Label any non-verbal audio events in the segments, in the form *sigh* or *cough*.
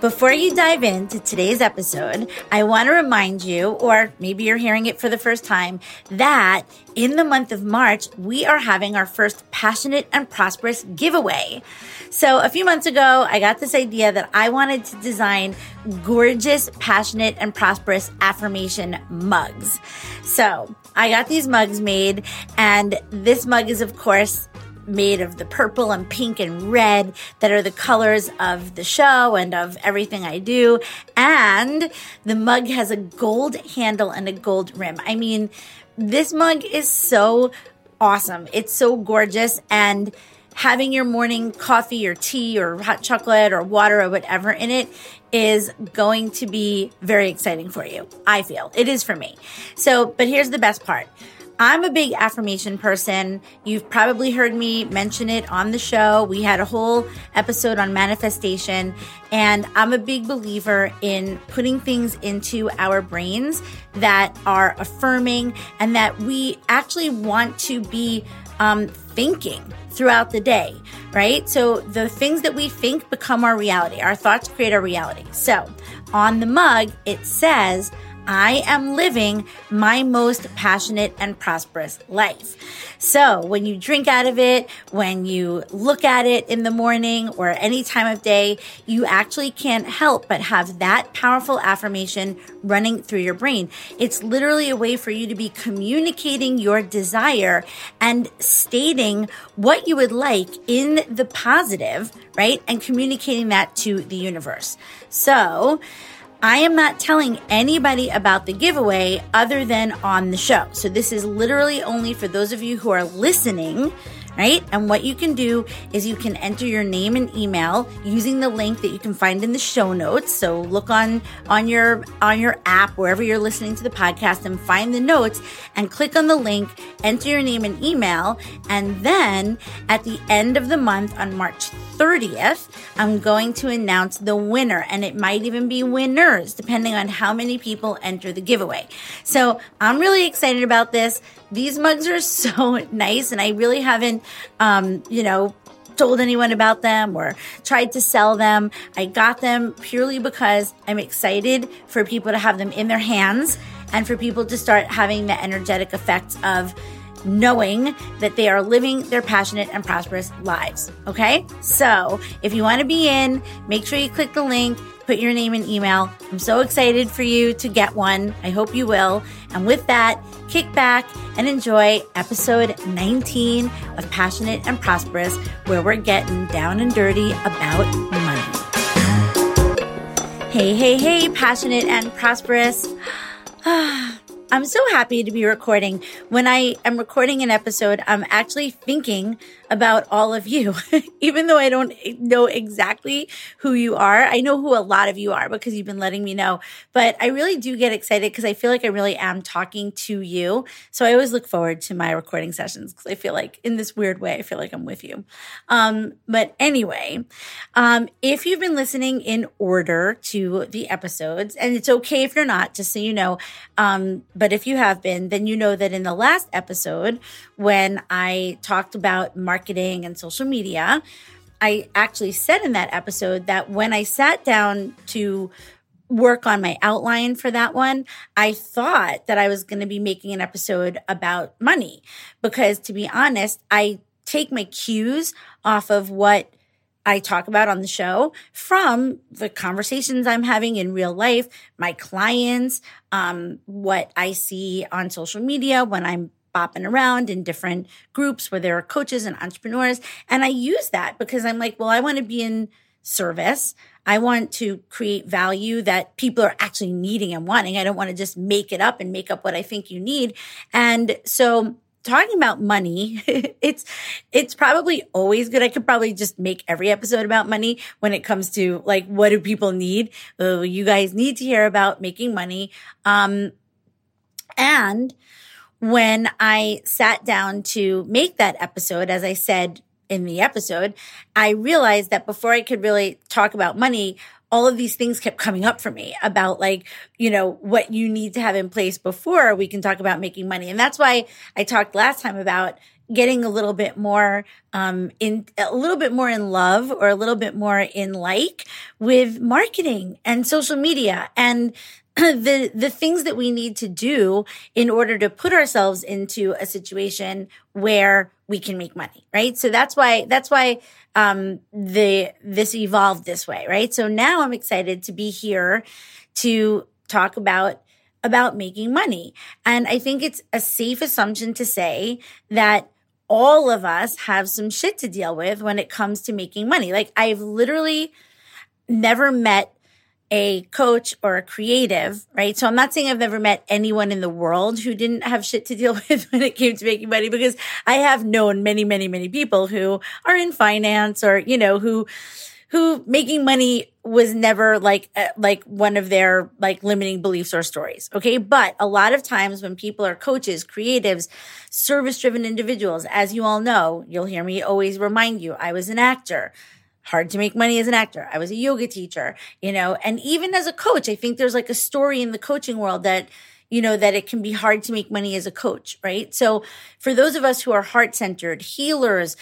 Before you dive into today's episode, I want to remind you, or maybe you're hearing it for the first time, that in the month of March, we are having our first Passionate and Prosperous giveaway. So a few months ago, I got this idea that I wanted to design gorgeous, passionate, and prosperous affirmation mugs. So I got these mugs made, and this mug is, of course, made of the purple and pink and red that are the colors of the show and of everything I do. And the mug has a gold handle and a gold rim. I mean, this mug is so awesome. It's so gorgeous and having your morning coffee or tea or hot chocolate or water or whatever in it is going to be very exciting for you. I feel it is for me. So, but here's the best part. I'm a big affirmation person. You've probably heard me mention it on the show. We had a whole episode on manifestation, and I'm a big believer in putting things into our brains that are affirming and that we actually want to be um, thinking throughout the day, right? So the things that we think become our reality. Our thoughts create our reality. So on the mug, it says, I am living my most passionate and prosperous life. So when you drink out of it, when you look at it in the morning or any time of day, you actually can't help but have that powerful affirmation running through your brain. It's literally a way for you to be communicating your desire and stating what you would like in the positive, right? And communicating that to the universe. So, I am not telling anybody about the giveaway other than on the show. So this is literally only for those of you who are listening right? And what you can do is you can enter your name and email using the link that you can find in the show notes. So look on on your on your app wherever you're listening to the podcast and find the notes and click on the link, enter your name and email, and then at the end of the month on March 30th, I'm going to announce the winner and it might even be winners depending on how many people enter the giveaway. So, I'm really excited about this. These mugs are *laughs* so nice and I really haven't, um, you know, told anyone about them or tried to sell them. I got them purely because I'm excited for people to have them in their hands and for people to start having the energetic effects of knowing that they are living their passionate and prosperous lives. Okay. So if you want to be in, make sure you click the link put your name and email. I'm so excited for you to get one. I hope you will. And with that, kick back and enjoy episode 19 of Passionate and Prosperous, where we're getting down and dirty about money. Hey, hey, hey, passionate and prosperous. *sighs* Ah. I'm so happy to be recording. When I am recording an episode, I'm actually thinking about all of you, *laughs* even though I don't know exactly who you are. I know who a lot of you are because you've been letting me know, but I really do get excited because I feel like I really am talking to you. So I always look forward to my recording sessions because I feel like in this weird way, I feel like I'm with you. Um, but anyway, um, if you've been listening in order to the episodes, and it's okay if you're not, just so you know, um, but if you have been, then you know that in the last episode, when I talked about marketing marketing and social media. I actually said in that episode that when I sat down to work on my outline for that one, I thought that I was going to be making an episode about money because to be honest, I take my cues off of what I talk about on the show from the conversations I'm having in real life, my clients, um, what I see on social media when I'm bopping around in different groups where there are coaches and entrepreneurs. And I use that because I'm like, well, I want to be in service. I want to create value that people are actually needing and wanting. I don't want to just make it up and make up what I think you need. And so talking about money, *laughs* it's it's probably always good. I could probably just make every episode about money when it comes to like what do people need? Uh, you guys need to hear about making money. Um, and when I sat down to make that episode, as I said in the episode, I realized that before I could really talk about money, all of these things kept coming up for me about like, you know, what you need to have in place before we can talk about making money. And that's why I talked last time about getting a little bit more um in a little bit more in love or a little bit more in like with marketing and social media and *clears throat* the the things that we need to do in order to put ourselves into a situation where we can make money, right? So that's why that's why um, the this evolved this way, right? So now I'm excited to be here to talk about about making money, and I think it's a safe assumption to say that all of us have some shit to deal with when it comes to making money. Like I've literally never met a coach or a creative, right? So I'm not saying I've never met anyone in the world who didn't have shit to deal *laughs* with when it came to making money because I have known many, many, many people who are in finance or, you know, who, who making money was never like, uh, like one of their like limiting beliefs or stories. Okay. But a lot of times when people are coaches, creatives, service driven individuals, as you all know, you'll hear me always remind you, I was an actor hard to make money as an actor. I was a yoga teacher, you know, and even as a coach, I think there's like a story in the coaching world that, you know, that it can be hard to make money as a coach, right? So for those of us who are heart centered, healers,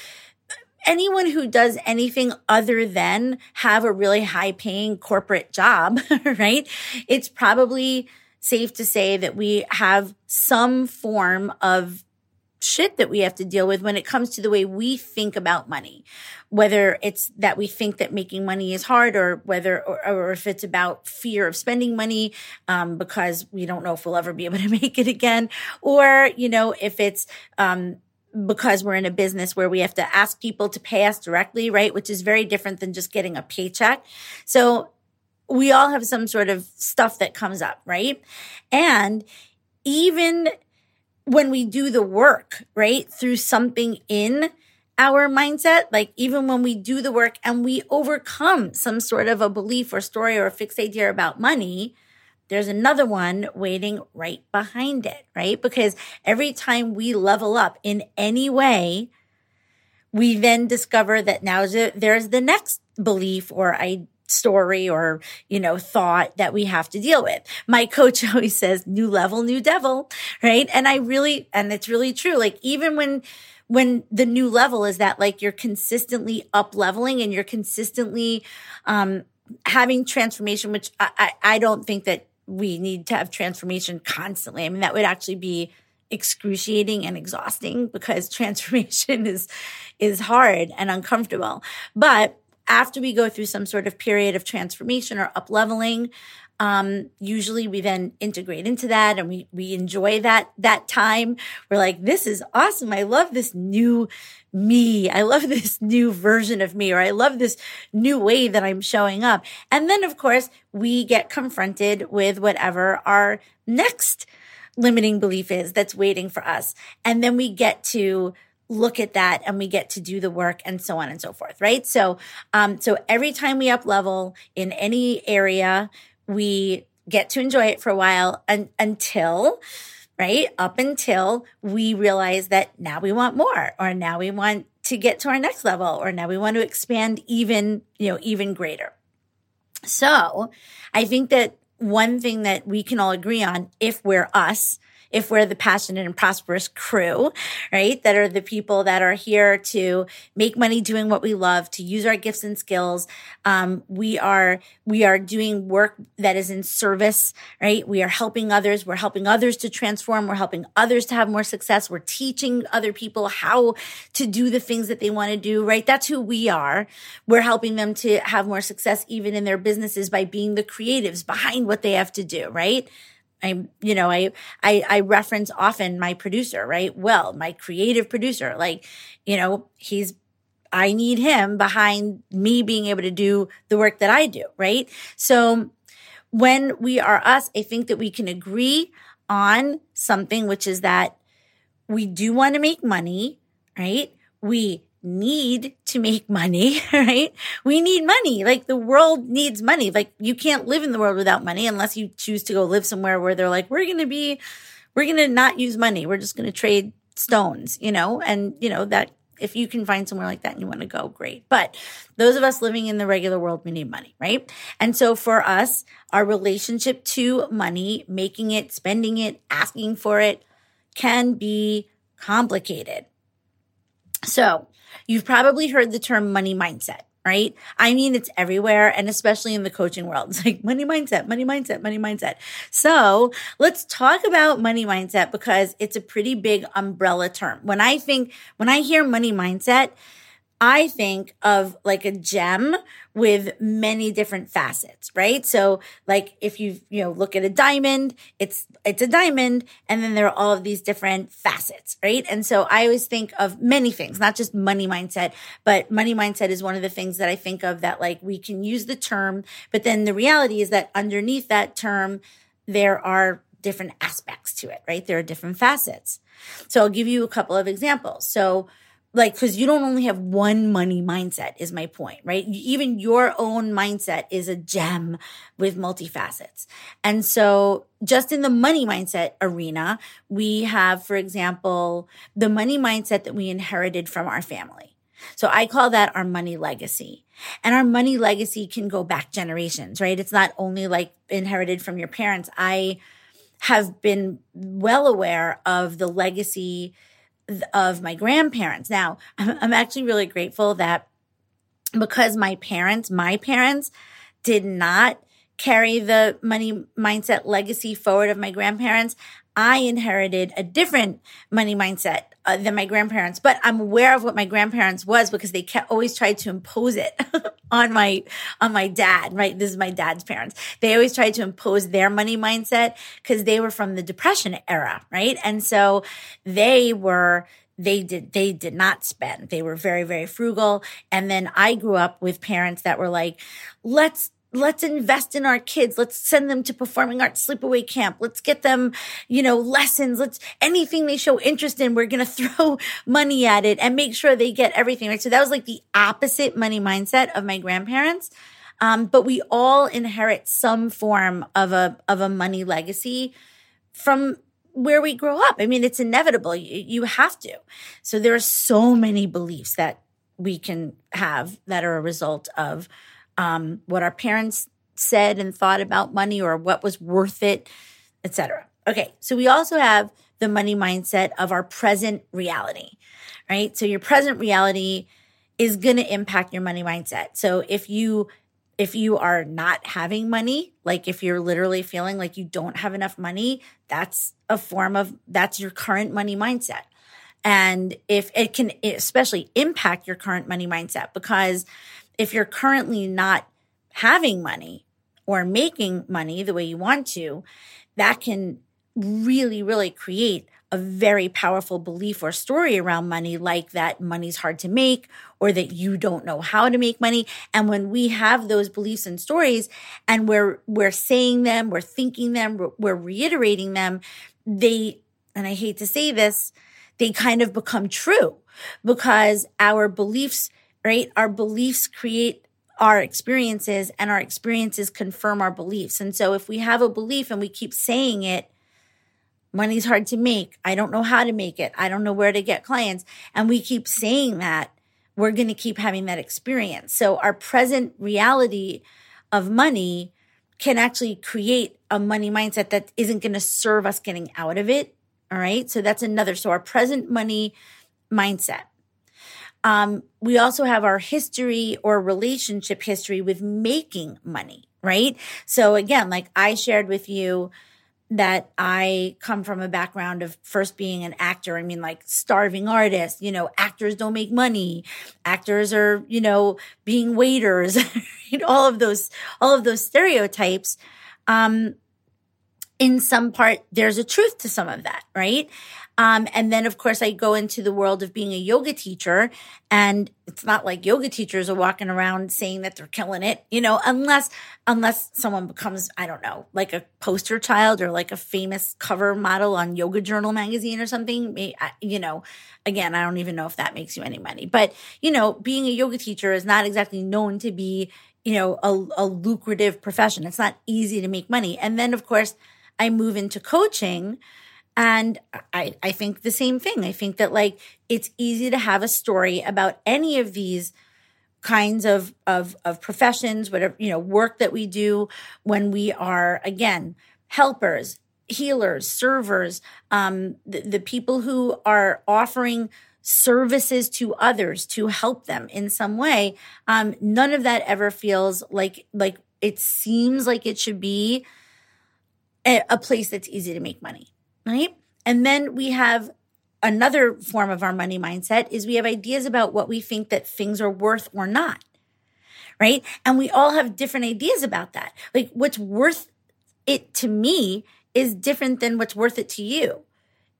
anyone who does anything other than have a really high paying corporate job, *laughs* right? It's probably safe to say that we have some form of shit that we have to deal with when it comes to the way we think about money. Whether it's that we think that making money is hard or whether, or, or if it's about fear of spending money, um, because we don't know if we'll ever be able to *laughs* make it again. Or, you know, if it's, um, because we're in a business where we have to ask people to pay us directly, right? Which is very different than just getting a paycheck. So we all have some sort of stuff that comes up, right? And even when we do the work, right? Through something in our mindset, like even when we do the work and we overcome some sort of a belief or story or a fixed idea about money, there's another one waiting right behind it, right? Because every time we level up in any way, we then discover that now there's the next belief or idea story or, you know, thought that we have to deal with. My coach *laughs* always says, new level, new devil, right? And I really, and it's really true. Like even when, when the new level is that like you're consistently up leveling and you're consistently, um, having transformation, which I, I, I don't think that we need to have transformation constantly. I mean, that would actually be excruciating and exhausting because *laughs* transformation is is hard and uncomfortable. But after we go through some sort of period of transformation or up leveling, um, usually we then integrate into that and we, we enjoy that, that time. We're like, this is awesome. I love this new me. I love *laughs* this new version of me, or I love this new way that I'm showing up. And then, of course, we get confronted with whatever our next limiting belief is that's waiting for us. And then we get to look at that and we get to do the work and so on and so forth right? So um so every time we up level in any area we get to enjoy it for a while and until right up until we realize that now we want more or now we want to get to our next level or now we want to expand even you know even greater. So i think that one thing that we can all agree on if we're us if we're the passionate and prosperous crew, right? That are the people that are here to make money doing what we love, to use our gifts and skills. Um, we are, we are doing work that is in service, right? We are helping others. We're helping others to transform. We're helping others to have more success. We're teaching other people how to do the things that they want to do, right? That's who we are. We're helping them to have more success even in their businesses by being the creatives behind what they have to do, right? I, you know, I, I, I reference often my producer, right? Well, my creative producer, like, you know, he's, I need him behind me being able to do the work that I do, right? So when we are us, I think that we can agree on something, which is that we do want to make money, right? We need to make money, *laughs* right? We need money. Like the world needs money. Like you can't live in the world without money unless you choose to go live somewhere where they're like, we're going to be, we're going to not use money. We're just going to trade stones, you know, and you know, that if you can find somewhere like that and you want to go, great. But those of us living in the regular world, we need money, right? And so for us, our relationship to money, making it, spending it, asking for it can be complicated. So You've probably heard the term money mindset, right? I mean, it's everywhere and especially in the coaching world. *laughs* It's like money mindset, money mindset, money mindset. So let's talk about money mindset because it's a pretty big umbrella term. When I think, when I hear money mindset, I think of like a gem with many different facets, right? So like if you, you know, look at a diamond, it's, it's a diamond and then there are all of these different facets, right? And so I always think of many things, not just money mindset, but money mindset is one of the things that I think of that like we can use the term, but then the reality is that underneath that term, there are different aspects to it, right? There are different facets. So I'll give you a couple of examples. So like because you don't only have one money mindset is my point right? Even your own mindset is a gem with multifacets. And so just in the money mindset arena we have for example the money mindset that we inherited from our family. So i call that our money legacy. And our money legacy can go back generations right? It's not only like inherited from your parents. I have been well aware of the legacy of my grandparents. Now, *laughs* I'm actually really grateful that because my parents, my parents did not carry the money mindset legacy forward of my grandparents. I inherited a different money mindset uh, than my grandparents, but I'm aware of what my grandparents was because they kept always tried to impose it *laughs* on my on my dad. Right, this is my dad's parents. They always tried to impose their money mindset because they were from the depression era, right? And so they were they did they did not spend they were very very frugal and then i grew up with parents that were like let's let's invest in our kids let's send them to performing arts sleepaway camp let's get them you know lessons let's anything they show interest in we're going *laughs* to throw money at it and make sure they get everything right so that was like the opposite money mindset of my grandparents um, but we all inherit some form of a of a money legacy from where we grow up. I mean, it's inevitable. You, you have to. So there are so many beliefs that we can have that are a result of um, what our parents said and thought about money or what was worth it, etc. Okay, so we also have the money mindset of our present reality, right? So your present reality is going to impact your money mindset. So if you if you are not having money, like if you're literally feeling like you don't have enough money, that's a form of that's your current money mindset. And if it can especially impact your current money mindset, because if you're currently not having money or making money the way you want to, that can really, really create a very powerful belief or story around money, like that money's hard to make or that you don't know how to make money. And when we have those beliefs and stories and we're, we're saying them, we're thinking them, we're, reiterating them, they, and I hate to say this, they kind of become true because our beliefs, right? Our beliefs create our experiences and our experiences confirm our beliefs. And so if we have a belief and we keep saying it, money's hard to make. I don't know how to make it. I don't know where to get clients. And we keep saying that, we're going to keep having that experience. So our present reality of money can actually create a money mindset that isn't going to serve us getting out of it All right. So that's another. So our present money mindset. Um, we also have our history or relationship history with making money, right? So again, like I shared with you that I come from a background of first being an actor. I mean, like starving artist, you know, actors don't make money. Actors are, you know, being waiters, *laughs* all of those, all of those stereotypes. Um, in some part, there's a truth to some of that, right? Um, and then, of course, I go into the world of being a yoga teacher. And it's not like yoga teachers are walking around saying that they're killing it, you know, unless, unless someone becomes, I don't know, like a poster child or like a famous cover model on Yoga Journal magazine or something. You know, again, I don't even know if that makes you any money. But, you know, being a yoga teacher is not exactly known to be, you know, a, a lucrative profession. It's not easy to make money. And then, of course, I move into coaching. And I, I think the same thing. I think that like it's easy to have a story about any of these kinds of, of, of professions, whatever, you know, work that we do when we are, again, helpers, healers, servers, um, the, the people who are offering services to others to help them in some way. Um, none of that ever feels like, like it seems like it should be a, place that's easy to make money right? And then we have another form of our money mindset is we have ideas about what we think that things are worth or not. Right. And we all have different ideas about that. Like what's worth it to me is different than what's worth it to you.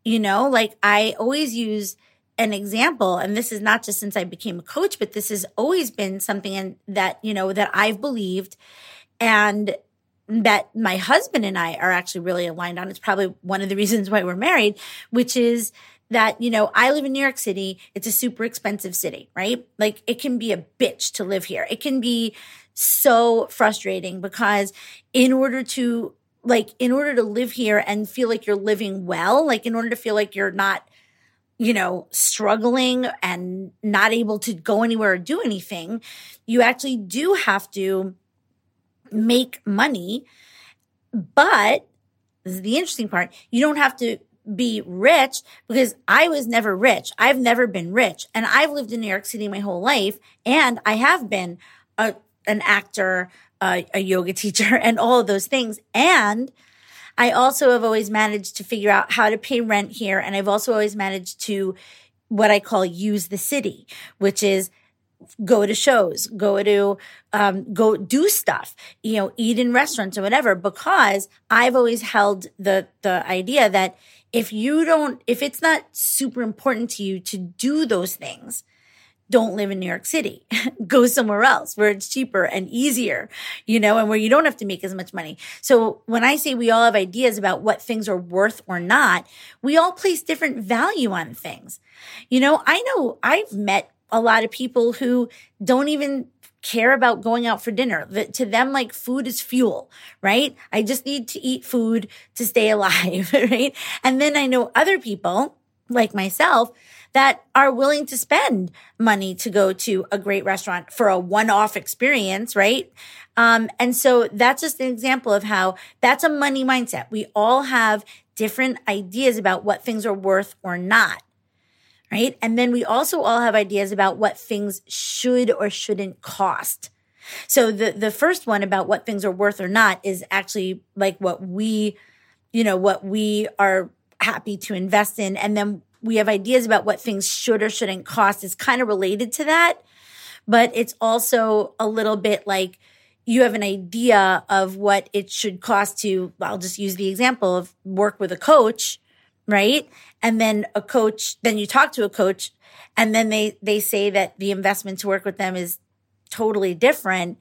You know, like I always use an example, and this is not just since I became a coach, but this has always been something that, you know, that I've believed. And that my husband and I are actually really aligned on. It's probably one of the *laughs* reasons why we're married, which is that, you know, I live in New York City. It's a super expensive city, right? Like it can be a bitch to live here. It can be so frustrating because in order to like in order to live here and feel like you're living well, like in order to feel like you're not you know, struggling and not able to go anywhere or do anything, you actually do have to make money. But the interesting part. You don't have to be rich because I was never rich. I've never been rich and I've lived in New York City my whole life and I have been a, an actor, a, a yoga *laughs* teacher and all of those things. And I also have always managed to figure out how to pay rent here. And I've also always managed to what I call use the city, which is go to shows, go to, um, go do stuff, you know, eat in restaurants or whatever, because I've always held the, the idea that if you don't, if it's not super important to you to do those things, don't live in New York City. *laughs* Go somewhere else where it's cheaper and easier, you know, and where you don't have to make as much money. So when I say we all have ideas about what things are worth or not, we all place different value on things. You know, I know I've met a lot of people who don't even care about going out for dinner. To them, like food is fuel, right? I just need to eat food to stay *laughs* alive, right? And then I know other people like myself that are willing to spend money to go to a great restaurant for a one-off experience, right? Um, and so that's just an example of how that's a money mindset. We all have different ideas about what things are worth or not right? And then we also all have ideas about what things should or shouldn't cost. So the the first one about what things are worth or not is actually like what we, you know, what we are happy to invest in and then we have ideas about what things should or shouldn't cost is kind of related to that, but it's also a little bit like you have an idea of what it should cost to I'll just use the example of work with a coach right? And then a coach, then you talk to a coach and then they, they say that the investment to work with them is totally different.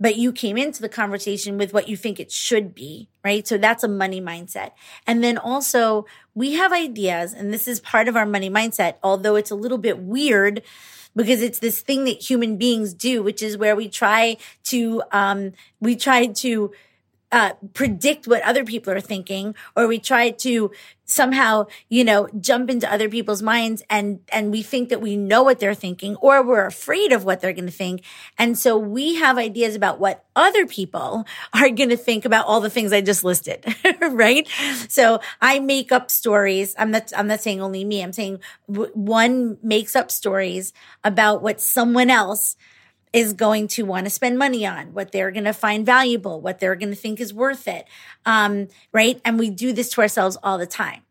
But you came into the conversation with what you think it should be, right? So that's a money mindset. And then also we have ideas and this is part of our money mindset, although it's a little bit weird because it's this thing that human beings do, which is where we try to, um, we try to uh, predict what other people are thinking or we try to somehow, you know, jump into other people's minds and, and we think that we know what they're thinking or we're afraid of what they're going to think. And so we have ideas about what other people *laughs* are going to think about all the things I just listed, *laughs* right? So I make up stories. I'm not, I'm not saying only me. I'm saying w- one makes up stories about what someone else is going to want to spend money on, what they're going to find valuable, what they're going to think is worth it. Um, right. And we do this to ourselves all the time.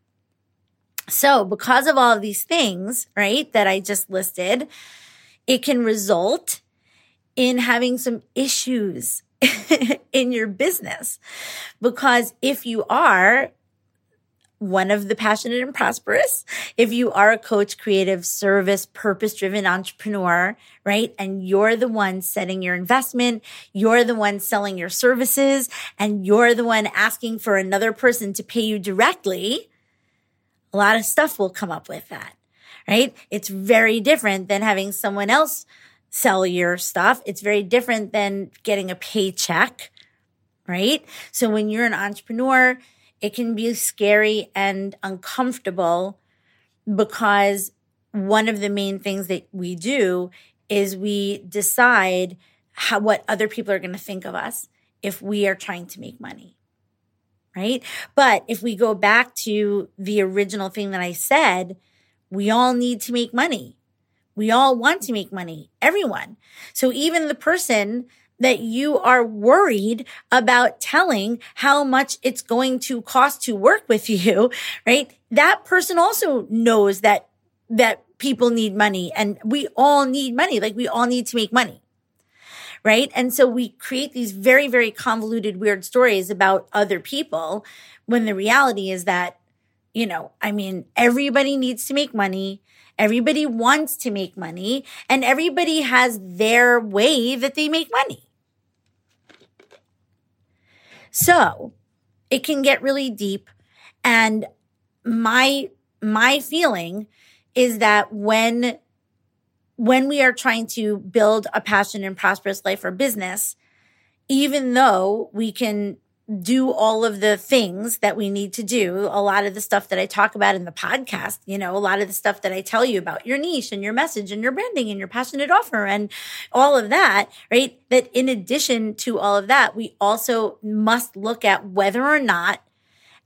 So because of all of these things, right, that I just listed, it can result in having some issues *laughs* in your business. Because if you are one of the passionate and prosperous. If you are a coach, creative, service, purpose driven entrepreneur, right? And you're the one setting your investment. You're the one selling your services and you're the one asking for another person to pay you directly. A lot of stuff will come up with that, right? It's very different than having someone else sell your stuff. It's very different than getting a paycheck, right? So when you're an entrepreneur, it can be scary and uncomfortable because one of the main things that we do is we decide how what other people are going to think of us if we are trying to make money. Right? But if we go back to the original thing that I said, we all need to make money. We all want to make money. Everyone. So even the person that you are worried about telling how much it's going to cost to work with *laughs* you, right? That person also knows that, that people need money and we all need money. Like we all need to make money. Right. And so we create these very, very convoluted, weird stories about other people when the reality is that, you know, I mean, everybody needs to make money. Everybody wants to make money and everybody has their way that they make money. So it can get really deep. And my, my feeling is that when, when we are trying to build a passion and prosperous life or business, even though we can do all of the things that we need to do. A lot of the stuff that I talk about in the podcast, you know, a lot of the stuff that I tell you about your niche and your message and your branding and your passionate offer and all of that, right? That in addition to all of that, we also must look at whether or not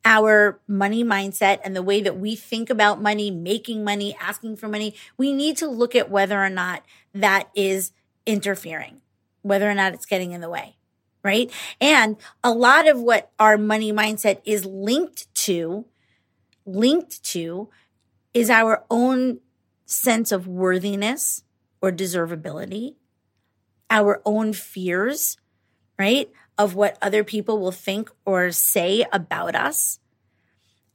our money mindset and the way that we think about money, making money, asking for money, we need to look at whether or not that is interfering, whether or not it's getting in the way right? And a lot of what our money mindset is linked to, linked to is our own sense of worthiness or deservability, our own fears, right? Of what other people will think or say about us.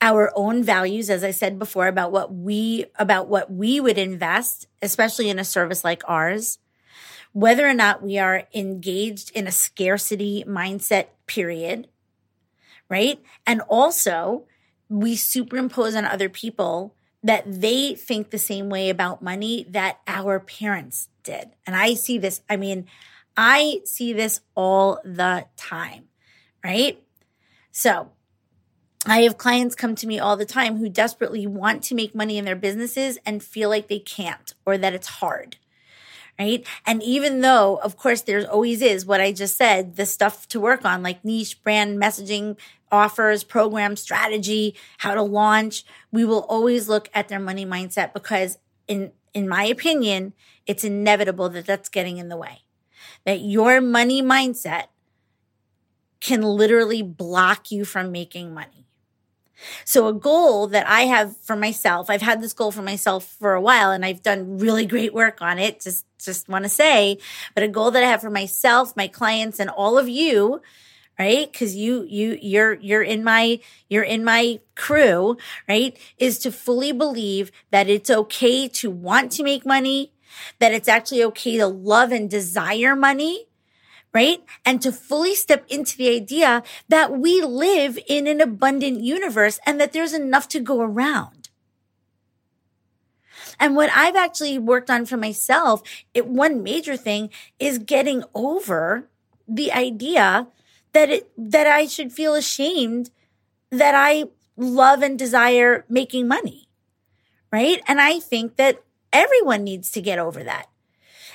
Our own values, as I said before, about what we, about what we would invest, especially in a service like ours whether or not we are engaged in a scarcity mindset period, right? And also we superimpose on other people that they think the same way about money that our parents did. And I see this, I mean, I see this all the time, right? So I have clients come to me all the time who desperately want to make money in their businesses and feel like they can't or that it's hard right? And even though, of course, there's always is what I just said, the stuff to work on, like niche brand messaging, offers, program strategy, how to launch, we will always look at their money mindset because in, in my opinion, it's inevitable that that's getting in the way. That your money mindset can literally block you from making money. So a goal that I have for myself, I've had this goal for myself for a while and I've done really great work on it. Just, just want to say, but a goal that I have for myself, my clients and all of you, right? Cause you, you, you're, you're in my, you're in my crew, right? Is to fully believe that it's okay to want to make money, that it's actually okay to love and desire money, right? And to fully step into the idea that we live in an abundant universe and that there's enough to go around. And what I've actually worked on for myself, it, one major thing is getting over the idea that it that I should feel ashamed that I love and desire making money. Right? And I think that everyone needs to get over that.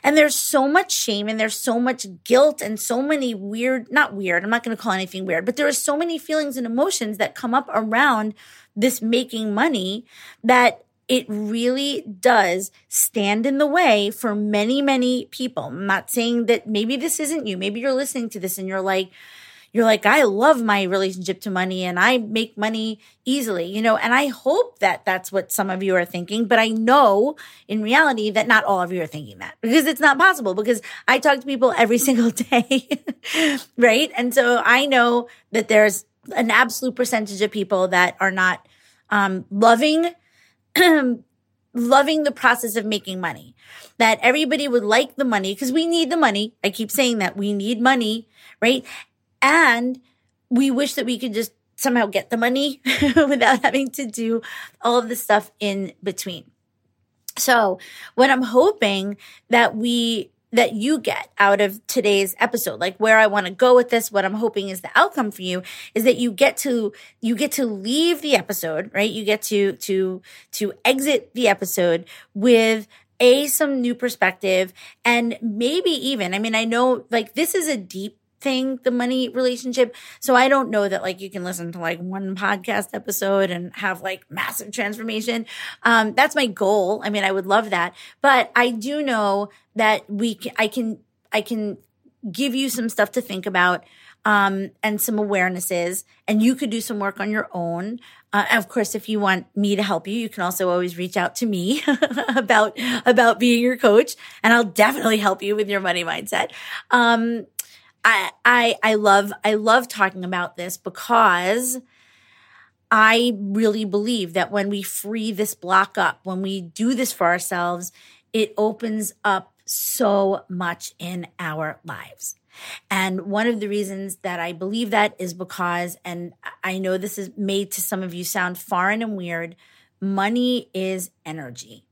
And there's so much shame and there's so much guilt and so many weird, not weird, I'm not going to call anything weird, but there are so many feelings and emotions that come up around this making money that it really does stand in the way for many, many people. I'm not saying that maybe this isn't you. Maybe you're listening to this and you're like, you're like, I love my relationship to money and I make money easily, you know, and I hope that that's what some of you are thinking, but I know in reality that not all of you are thinking that because it's not possible because I talk to people every *laughs* single day, right? And so I know that there's an absolute percentage of people that are not um, loving *clears throat* loving the process of making money. That everybody would like the money because we need the money. I keep saying that we need money, right? And we wish that we could just somehow get the money *laughs* without having to do all of the stuff in between. So, what I'm hoping that we that you get out of today's episode like where i want to go with this what i'm hoping is the outcome for you is that you get to you get to leave the episode right you get to to to exit the episode with a some new perspective and maybe even i mean i know like this is a deep thing, the money relationship. So I don't know that like you can listen to like one podcast episode and have like massive transformation. Um, that's my goal. I mean, I would love that, but I do know that we can, I can, I can give you some stuff to think about. Um, and some awarenesses, and you could do some work on your own. Uh, of course, if you want me to help you, you can also always reach out to me *laughs* about about being your coach, and I'll definitely help you with your money mindset. Um, I, I, I love, I love talking about this because I really believe that when we free this block up, when we do this for ourselves, it opens up so much in our lives. And one of the reasons that I believe that is because, and I know this is made to some of you sound foreign and weird, money is energy.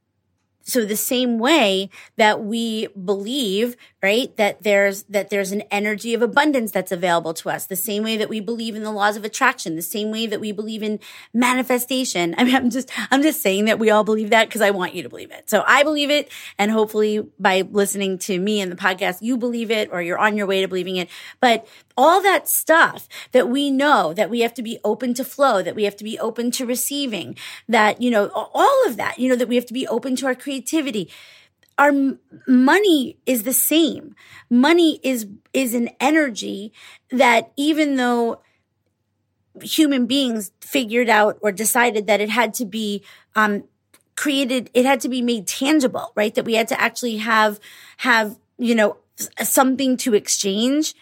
So the same way that we believe, right, that there's, that there's an energy of abundance that's available to us, the same way that we believe in the laws of attraction, the same way that we believe in manifestation. *laughs* I mean, I'm just, I'm just saying that we all believe that because I want you to believe it. So I believe it. And hopefully by listening to me and the podcast, you believe it or you're on your way to believing it. But all that stuff that we know that we have to be open to flow, that we have to be open to receiving, that, you know, all of that, you know, that we have to be open to our creativity. Our money is the same. Money is, is an energy that even though human beings figured out or decided that it had to be, um, created, it had to be made tangible, right? That we had to actually have, have, you know, something to exchange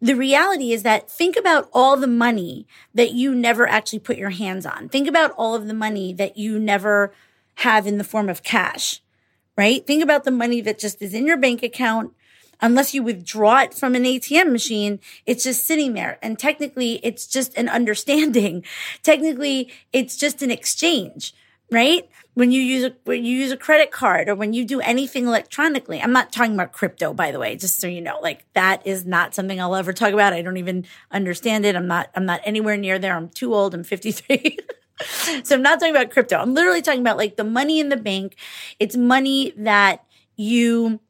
the reality is that think about all the money that you never actually put your hands on. Think about all of the money that you never have in the form of cash, right? Think about the money that just is in your bank account. Unless you withdraw it from an ATM machine, it's just sitting there. And technically, it's just an understanding. *laughs* technically, it's just an exchange, right? When you use a when you use a credit card or when you do anything electronically. I'm not talking about crypto, by the way, just so you know. Like that is not something I'll ever talk about. I don't even understand it. I'm not I'm not anywhere near there. I'm too old. I'm 53. *laughs* so I'm not talking about crypto. I'm literally talking about like the money in the bank. It's money that you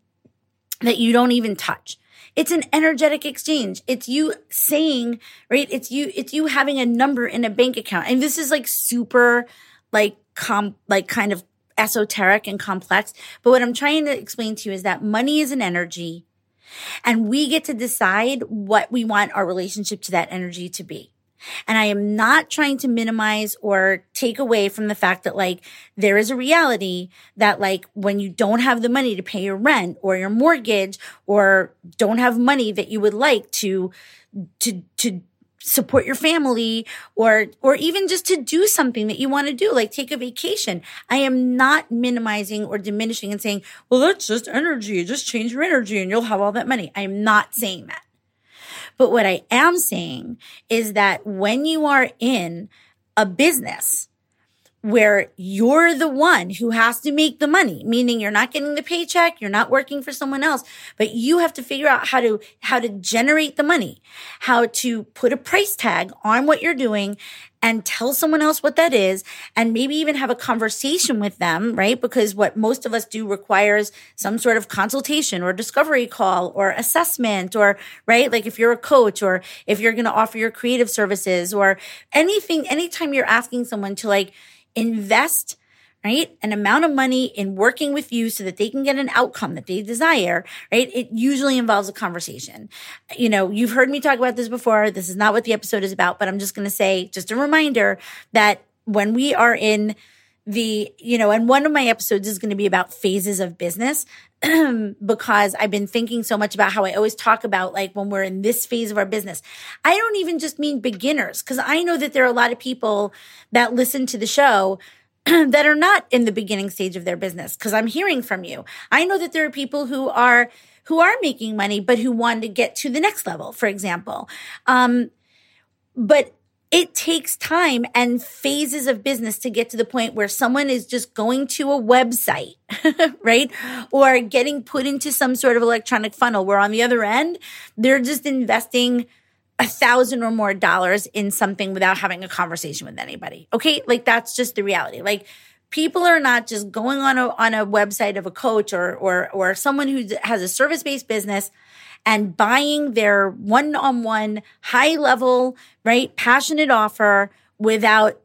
that you don't even touch. It's an energetic exchange. It's you saying, right? It's you, it's you having a number in a bank account. And this is like super like com, like kind of esoteric and complex. But what I'm trying to explain to you is that money is an energy and we get to decide what we want our relationship to that energy to be. And I am not trying to minimize or take away from the fact that like there is a reality that like when you don't have the money to pay your rent or your mortgage or don't have money that you would like to to to support your family or or even just to do something that you want to do like take a vacation. I am not minimizing or diminishing and saying well that's just energy. Just change your energy and you'll have all that money. I am not saying that. But what i am saying is that when you are in a business where you're the one who has to make the money, meaning you're not getting the paycheck, you're not working for someone else, but you have to figure out how to, how to generate the money, how to put a price tag on what you're doing and tell someone else what that is and maybe even have a conversation with them, right? Because what most of us do requires some sort of consultation or discovery call or assessment or, right? Like if you're a coach or if you're going to offer your creative services or anything, anytime you're asking someone to like, invest right? An amount of money in working with you so that they can get an outcome that they desire, right? It usually involves a conversation. You know, you've heard me talk about this before. This is not what the episode is about, but I'm just going to say, just a reminder that when we are in the, you know, and one of my episodes is going to be about phases of business *clears throat* because I've been thinking so much about how I always talk about like when we're in this phase of our business. I don't even just mean beginners because I know that there are a lot of people that listen to the show *clears throat* that are not in the beginning stage of their business because I'm hearing from you. I know that there are people who are who are making money but who want to get to the next level, for example. Um, but it takes time and phases of business to get to the point where someone is just going to a website, *laughs* right? Or getting put into some sort of electronic funnel where on the other end, they're just investing a thousand or more dollars in something without having a conversation with anybody. Okay. Like that's just the reality. Like people are not just going on a, on a website of a coach or, or, or someone who has a service based business and buying their one on one high level, right, passionate offer without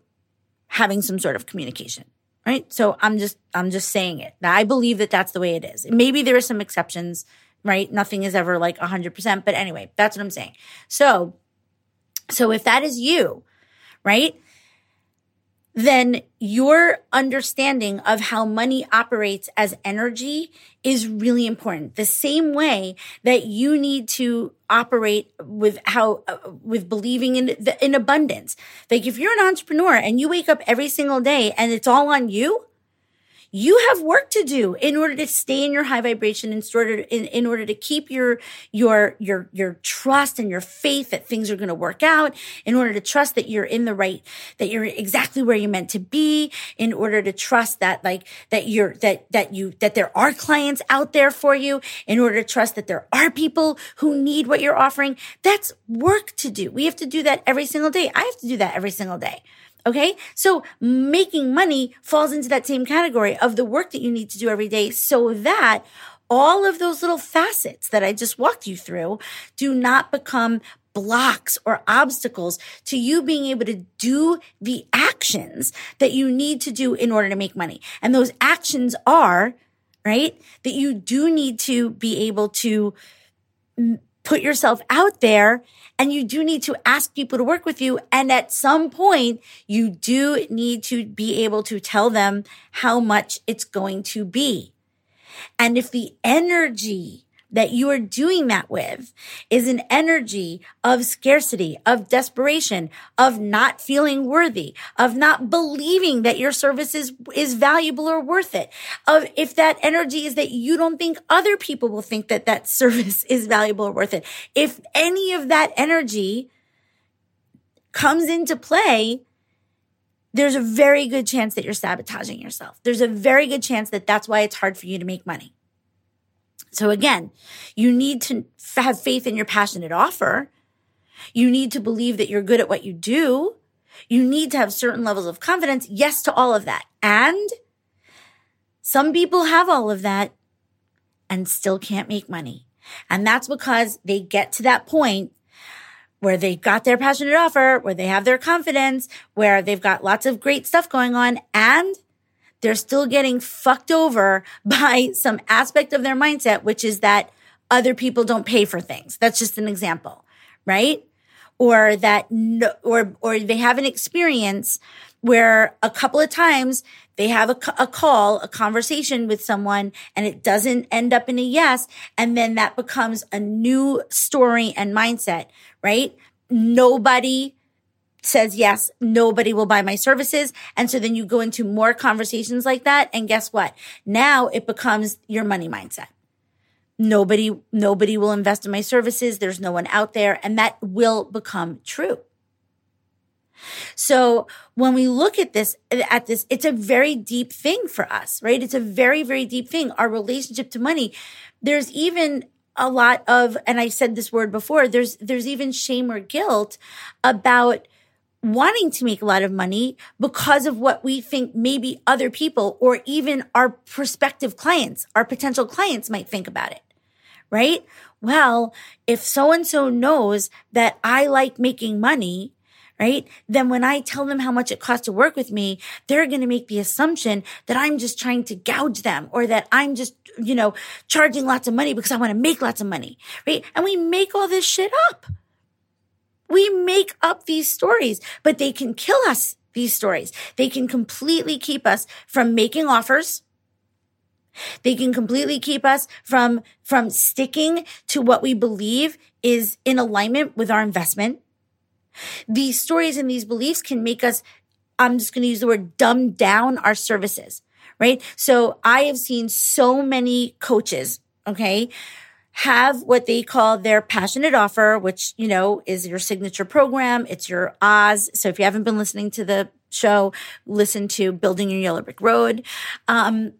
having some sort of communication. Right. So I'm just, I'm just saying it. I believe that that's the way it is. Maybe there are some exceptions, right? Nothing is ever like a hundred percent. But anyway, that's what I'm saying. So, so if that is you, right? Then your understanding of how money operates as energy is really important. The same way that you need to operate with how, uh, with believing in the, in abundance. Like if you're an entrepreneur and you wake up every single day and it's all on you, you have work to do in order to stay in your high vibration in order to, in, in order to keep your your your your trust and your faith that things are going to work out in order to trust that you're in the right that you're exactly where you're meant to be in order to trust that like that you're that that you that there are clients out there for you in order to trust that there are people who need what you're offering. That's work to do. We have to do that every single day. I have to do that every single day Okay. So making money falls into that same category of the work that you need to do every day so that all of those little facets that I just walked you through do not become blocks or obstacles to you being able to do the actions that you need to do in order to make money. And those actions are, right, that you do need to be able to put yourself out there and you do need to ask people to work with you. And at some point, you do need to be able to tell them how much it's going to be. And if the energy that you are doing that with is an energy of scarcity, of desperation, of not feeling worthy, of not believing that your service is, is valuable or worth it. Of if that energy is that you don't think other people will think that that *laughs* service is valuable or worth it. If any of that energy comes into play, there's a very good chance that you're sabotaging yourself. There's a very good chance that that's why it's hard for you to make money. So again, you need to have faith in your passionate offer. You need to believe that you're good at what you do. You need to have certain levels of confidence. Yes to all of that. And some people have all of that and still can't make money. And that's because they get to that point where they've got their passionate offer, where they have their confidence, where they've got lots of great stuff going on and they're still getting fucked over *laughs* by some aspect of their mindset, which is that other people don't pay for things. That's just an example, right? Or that, no, or, or they have an experience where a couple of times they have a, a call, a conversation with someone and it doesn't end up in a yes. And then that becomes a new story and mindset, right? Nobody says yes, nobody will buy my services. And so then you go into more conversations like that. And guess what? Now it becomes your money mindset. Nobody, nobody will invest in my services. There's no one out there. And that will become true. So when we look at this, at this, it's a very deep thing for us, right? It's a very, very deep thing. Our relationship to money. There's even a lot of, and I said this word before, there's, there's even shame or guilt about wanting to make a lot of money because of what we think maybe other people or even our prospective clients, our potential clients might think about it, right? Well, if so and so knows that I like making money, right? Then when I tell them how much it costs to work with me, they're going to make the assumption that I'm just trying to gouge them or that I'm just, you know, charging lots of money because I want to make lots of money, right? And we make all this shit up. We make up these stories, but they can kill us, these stories. They can completely keep us from making offers. They can completely keep us from, from sticking to what we believe is in alignment with our investment. These stories and these beliefs can make us, I'm just going to use the word dumb down our services, right? So I have seen so many coaches, okay, have what they call their passionate offer, which, you know, is your signature program. It's your Oz. So if you haven't been listening to the show, listen to Building Your Yellow Brick Road. Um,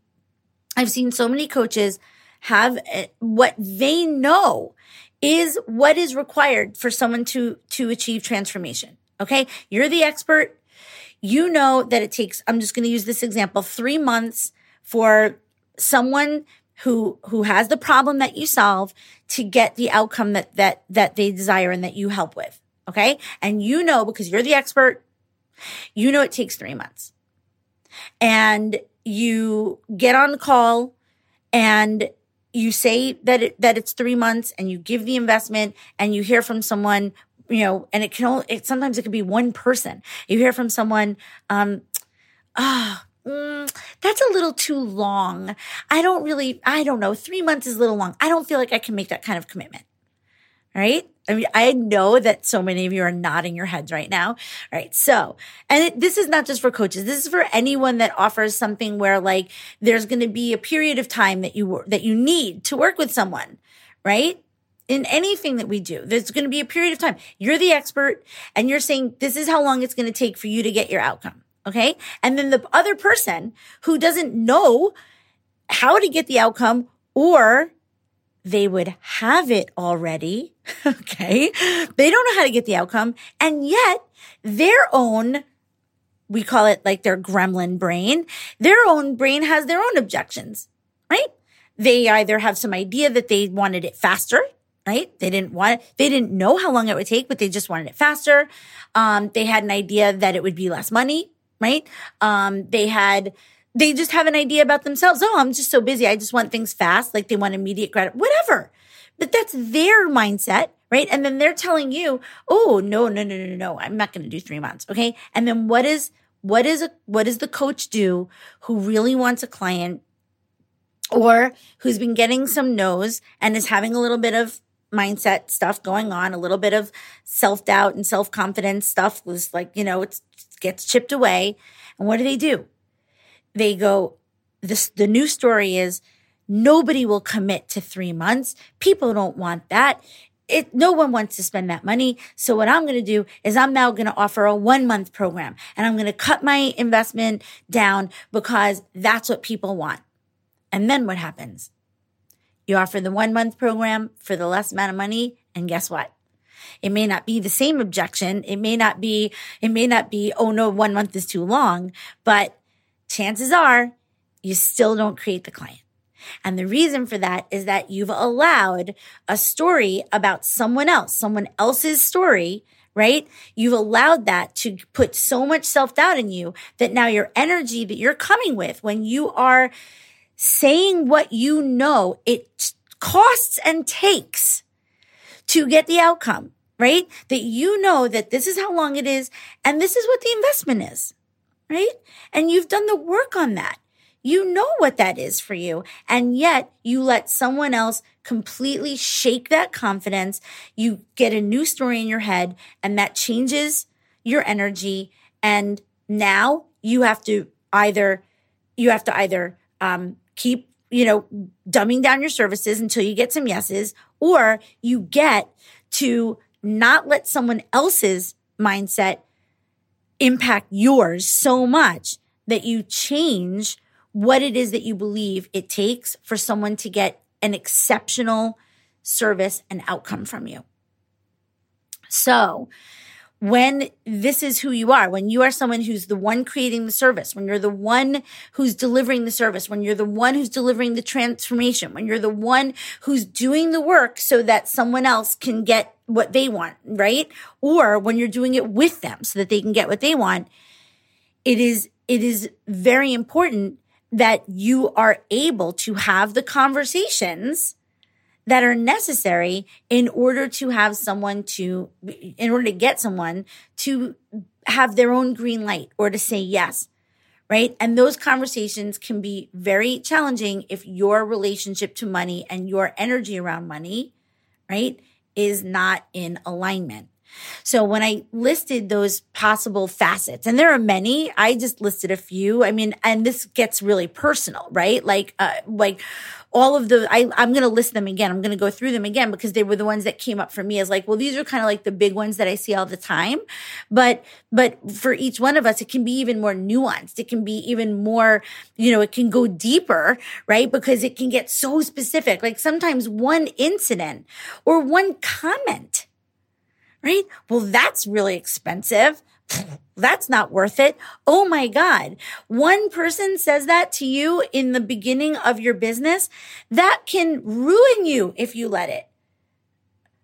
I've seen so many coaches have eh, what they know is what is required for someone to, to achieve transformation. Okay. You're the expert. You know that it takes, I'm just going to use this example, three months for someone who, who has the problem that you solve to get the outcome that, that, that they desire and that you help with. Okay. And you know, because you're the expert, you know, it takes three months and you get on the call and you say that it, that it's three months and you give the investment and you hear from someone, you know, and it can only, it, sometimes it could be one person. You hear from someone, um, oh, mm, that's a little too long. I don't really, I don't know. Three months is a little long. I don't feel like I can make that kind of commitment. Right? I mean, I know that so many of you are nodding your heads right now. All right. So, and it, this is not just for coaches. This is for anyone that offers something where like there's going to be a period of time that you, that you need to work with someone, right? In anything that we do, there's going to be a period of time. You're the expert and you're saying this is how long it's going to take for you to get your outcome. Okay. And then the other person who doesn't know how to get the outcome or they would have it already. *laughs* Okay. They don't know how to get the outcome. And yet their own, we call it like their gremlin brain, their own brain has their own objections, right? They either have some idea that they wanted it faster, right? They didn't want it. They didn't know how long it would take, but they just wanted it faster. Um, they had an idea that it would be less money, right? Um, they had, they just have an idea about themselves. Oh, I'm just so busy. I just want things fast. Like they want immediate credit, whatever. But that's their mindset, right? And then they're telling you, oh, no, no, no, no, no. I'm not going to do three months. Okay. And then what is, what is a, what does the coach do who really wants a client or who's been getting some no's and is having a little bit of mindset stuff going on, a little bit of self doubt and self confidence stuff was like, you know, it gets chipped away. And what do they do? they go, this, the new story is nobody will commit to three months. People don't want that. It, no one wants to spend that money. So what I'm going to do is I'm now going to offer a one month program and I'm going to cut my investment down because that's what people want. And then what happens? You offer the one month program for the less amount of money. And guess what? It may not be the same objection. It may not be, it may not be, oh no, one month is too long, but chances are you still don't create the client. And the reason for that is that you've allowed a story about someone else, someone else's story, right? You've allowed that to put so much self doubt in you that now your energy that you're coming with when you are saying what you know it costs and takes to get the outcome, right? That you know that this is how long it is and this is what the investment is right? And you've done the work on that. You know what that is for you. And yet you let someone else completely shake that confidence. You get a new story in your head and that changes your energy. And now you have to either, you have to either, um, keep, you know, dumbing down your services until you get some yeses, or you get to not let someone else's mindset impact yours so much that you change what it is that you believe it takes for someone to get an exceptional service and outcome from you. So, when this is who you are, when you are someone who's the one creating the service, when you're the one who's delivering the service, when you're the one who's delivering the transformation, when you're the one who's doing the work so that someone else can get what they want, right? Or when you're doing it with them so that they can get what they want, it is, it is very important that you are able to have the conversations that are necessary in order to have someone to, in order to get someone to have their own green light or to say yes. Right. And those conversations can be very challenging if your relationship to money and your energy around money, right, is not in alignment. So when I listed those possible facets, and there are many, I just listed a few. I mean, and this gets really personal, right? Like, uh, like all of the I, i'm going to list them again. I'm going to go through them again because they were the ones that came up for me as like well these are kind of like the big ones that i see all the time. But but for each one of us it can be even more nuanced. It can be even more you know it can go deeper right? Because it can get so specific. Like sometimes one incident or one comment right well that's really expensive *sniffs* that's not worth it. Oh my God. One person says that to you in the beginning of your business. That can ruin you if you let it.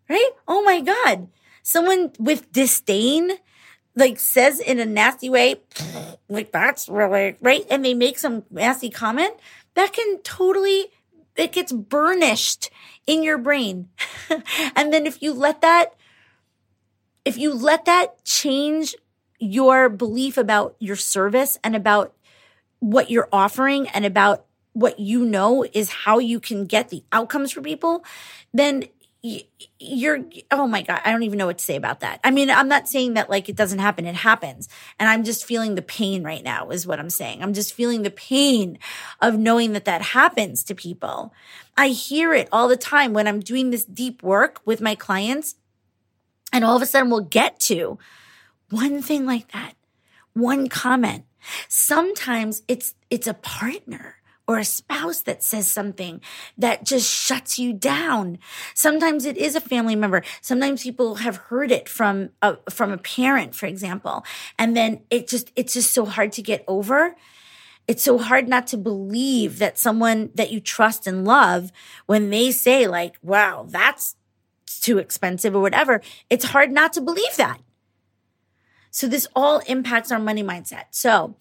Right? Oh my God. Someone with disdain, like says in a nasty way, *sniffs* like that's really right. And they make some nasty comment that can totally, it gets burnished in your brain. *laughs* and then if you let that, if you let that change your belief about your service and about what you're offering and about what you know is how you can get the outcomes for people, then you're oh my god i don't even know what to say about that. I mean i'm not saying that like it doesn't happen it happens. And i'm just feeling the pain right now is what i'm saying. I'm just feeling the pain of knowing that that happens to people. I hear it all the time when i'm doing this deep work with my clients and all of a sudden we'll get to one thing like that, one comment. Sometimes it's, it's a partner or a spouse that says something that just shuts you down. Sometimes it is a family member. Sometimes people have heard it from a, from a parent, for example. And then it just, it's just so hard to get over. It's so hard not to believe that someone that you trust and love, when they say like, wow, that's too expensive or whatever, it's hard not to believe that. So this all impacts our money mindset. So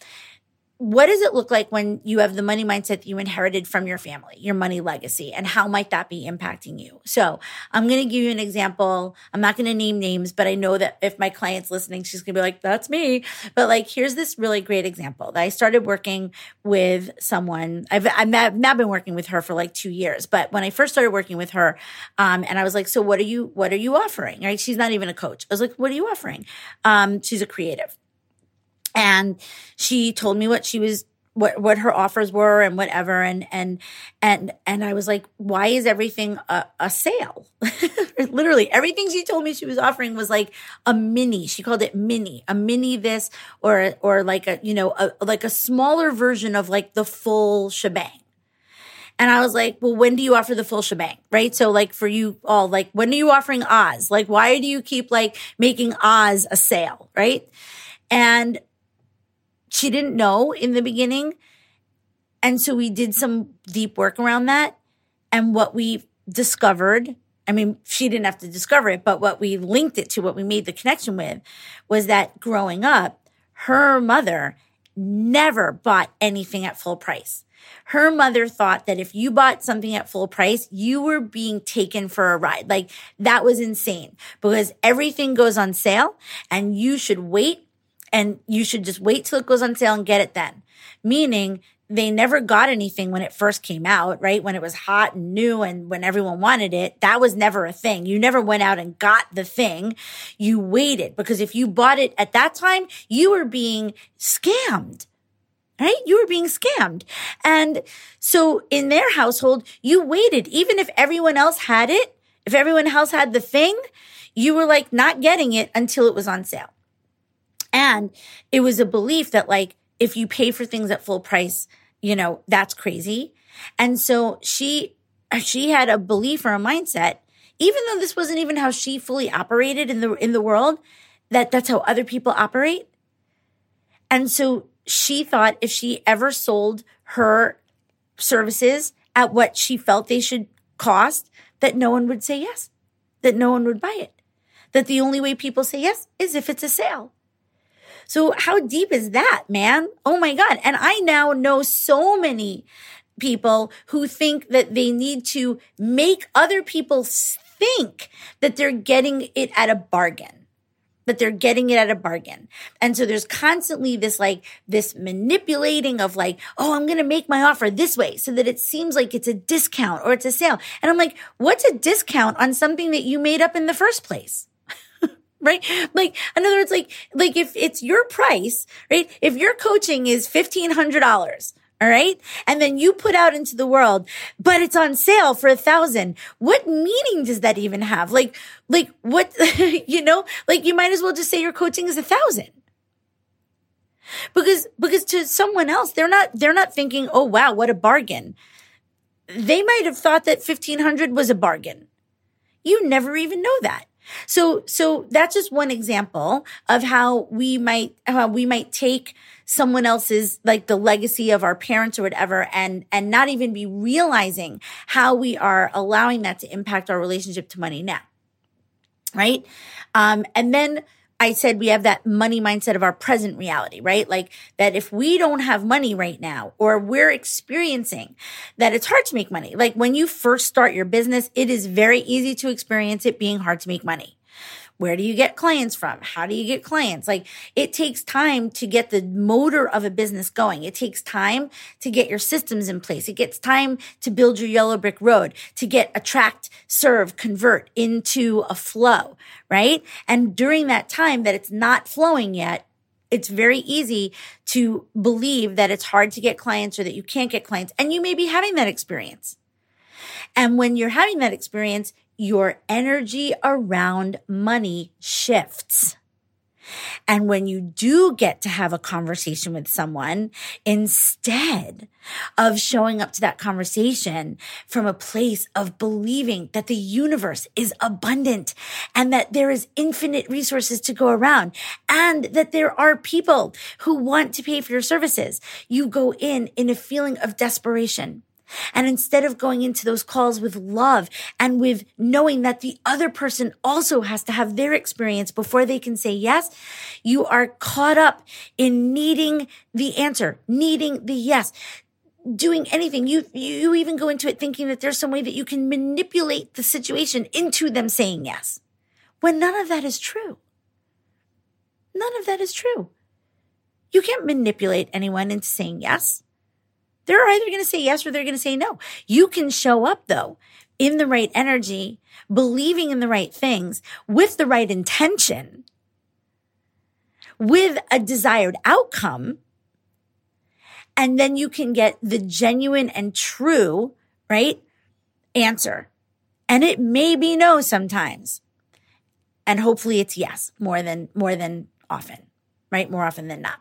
what does it look like when you have the money mindset that you inherited from your family, your money legacy, and how might that be impacting you? So I'm going to give you an example. I'm not going to name names, but I know that if my client's listening, she's going to be like, that's me. But like, here's this really great example that I started working with someone. I've, I've now been working with her for like two years, but when I first started working with her, um, and I was like, so what are you, what are you offering? Right? She's not even a coach. I was like, what are you offering? Um, she's a creative. And she told me what she was what what her offers were and whatever and and and and I was like why is everything a, a sale *laughs* literally everything she told me she was offering was like a mini she called it mini a mini this or or like a you know a, like a smaller version of like the full shebang and I was like, well, when do you offer the full shebang? Right. So like for you all, like when are you offering Oz? Like, why do you keep like making Oz a sale? Right. And she didn't know in the beginning. And so we did some deep work around that. And what we discovered, I mean, she didn't have to discover it, but what we linked it to, what we made the connection with was that growing up, her mother never bought anything at full price. Her mother thought that if you bought something at full price, you were being taken for a ride. Like that was insane because everything goes on sale and you should wait and you should just wait till it goes on sale and get it then. Meaning they never got anything when it first came out, right? When it was hot and new and when everyone wanted it. That was never a thing. You never went out and got the thing. You waited because if you bought it at that time, you were being scammed. Right? You were being scammed. And so in their household, you waited. Even if everyone else had it, if everyone else had the thing, you were like not getting it until it was on sale. And it was a belief that like, if you pay for things at full price, you know, that's crazy. And so she, she had a belief or a mindset, even though this wasn't even how she fully operated in the, in the world, that that's how other people operate. And so she thought if she ever sold her services at what she felt they should cost, that no one would say yes, that no one would buy it, that the only way people say yes is if it's a sale. So how deep is that, man? Oh my God. And I now know so many people who think that they need to make other people think that they're getting it at a bargain that they're getting it at a bargain. And so there's constantly this like, this manipulating of like, oh, I'm going to make my offer this way so that it seems like it's a discount or it's a sale. And I'm like, what's a discount on something that you made up in the first place? Right? Like, in other words, like, like if it's your price, right? If your coaching is $1,500, all right. And then you put out into the world, but it's on sale for a thousand. What meaning does that even have? Like, like what, *laughs* you know, like you might as well just say your coaching is a thousand. Because, because to someone else, they're not, they're not thinking, oh, wow, what a bargain. They might have thought that 1500 was a bargain. You never even know that. So, so that's just one example of how we might, how we might take someone else's, like the legacy of our parents or whatever, and, and not even be realizing how we are allowing that to impact our relationship to money now. Right. Um, and then, I said we have that money mindset of our present reality, right? Like that if we don't have money right now or we're experiencing that it's hard to make money. Like when you first start your business, it is very easy to experience it being hard to make money. Where do you get clients from? How do you get clients? Like it takes time to get the motor of a business going. It takes time to get your systems in place. It gets time to build your yellow brick road, to get attract, serve, convert into a flow, right? And during that time that it's not flowing yet, it's very easy to believe that it's hard to get clients or that you can't get clients. And you may be having that experience. And when you're having that experience, your energy around money shifts. And when you do get to have a conversation with someone, instead of showing up to that conversation from a place of believing that the universe is abundant and that there is infinite resources to go around and that there are people who want to pay for your services, you go in in a feeling of desperation and instead of going into those calls with love and with knowing that the other person also has to have their experience before they can say yes, you are caught up in needing the answer, needing the yes, doing anything. You, you even go into it thinking that there's some way that you can manipulate the situation into them saying yes when none of that is true. None of that is true. You can't manipulate anyone into saying yes. They're either going to say yes or they're going to say no. You can show up though in the right energy, believing in the right things with the right intention, with a desired outcome. And then you can get the genuine and true, right? Answer. And it may be no sometimes. And hopefully it's yes more than, more than often, right? More often than not.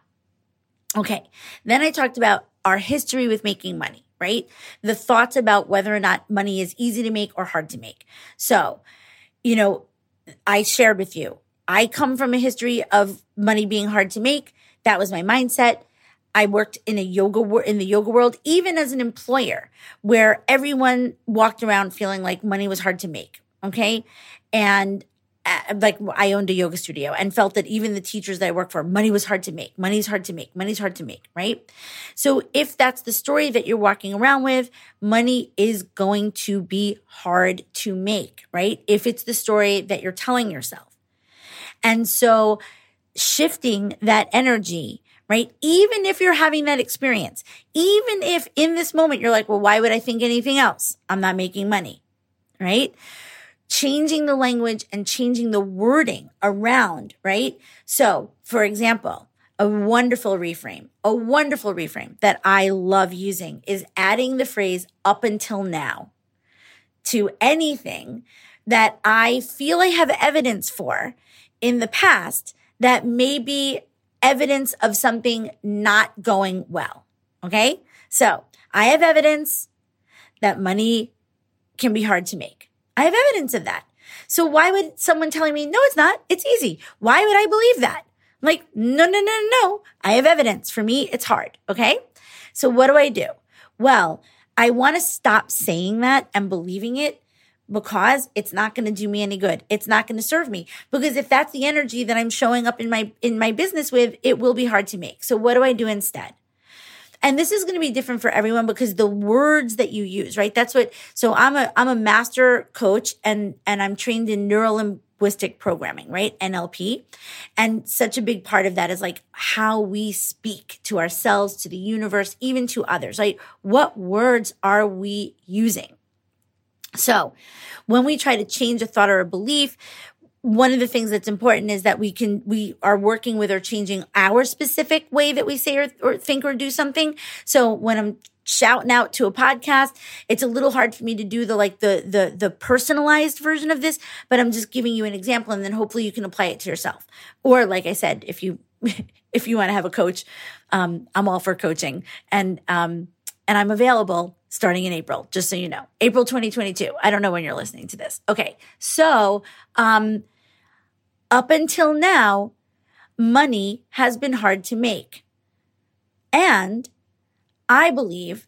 Okay. Then I talked about our history with making money, right? The thoughts about whether or not money is easy to make or hard to make. So, you know, I shared with you, I come from a history of money being hard to make. That was my mindset. I worked in a yoga in the yoga world, even as an employer, where everyone walked around feeling like money was hard to make. Okay. And Uh, like I owned a yoga studio and felt that even the teachers that I work for, money was hard to make. Money's hard to make. Money's hard to make, right? So if that's the story that you're walking around with, money is going to be hard to make, right? If it's the story that you're telling yourself. And so shifting that energy, right? Even if you're having that experience, even if in this moment you're like, well, why would I think anything else? I'm not making money, right? Changing the language and changing the wording around, right? So, for example, a wonderful reframe, a wonderful reframe that I love using is adding the phrase up until now to anything that I feel I have evidence for in the past that may be evidence of something not going well. Okay. So I have evidence that money can be hard to make. I have evidence of that. So why would someone telling me, no, it's not. It's easy. Why would I believe that? I'm like, no, no, no, no. No. I have evidence. For me, it's hard. Okay. So what do I do? Well, I want to stop saying that and believing it because it's not going to do me any good. It's not going to serve me because if that's the energy that I'm showing up in my in my business with, it will be hard to make. So what do I do instead? And this is going to be different for everyone because the words that you use, right? That's what so I'm a I'm a master coach and and I'm trained in neuro linguistic programming, right? NLP. And such a big part of that is like how we speak to ourselves, to the universe, even to others, right? What words are we using? So when we try to change a thought or a belief, one of the things that's important is that we can we are working with or changing our specific way that we say or, or think or do something. So when i'm shouting out to a podcast it's a little hard for me to do the like the the the personalized version of this but i'm just giving you an example and then hopefully you can apply it to yourself. Or like i said if you *laughs* if you want to have a coach um, i'm all for coaching. And um and i'm available starting in April, just so you know. April 2022. I don't know when you're listening to this. Okay. So, um, up until now, money has been hard to make. And I believe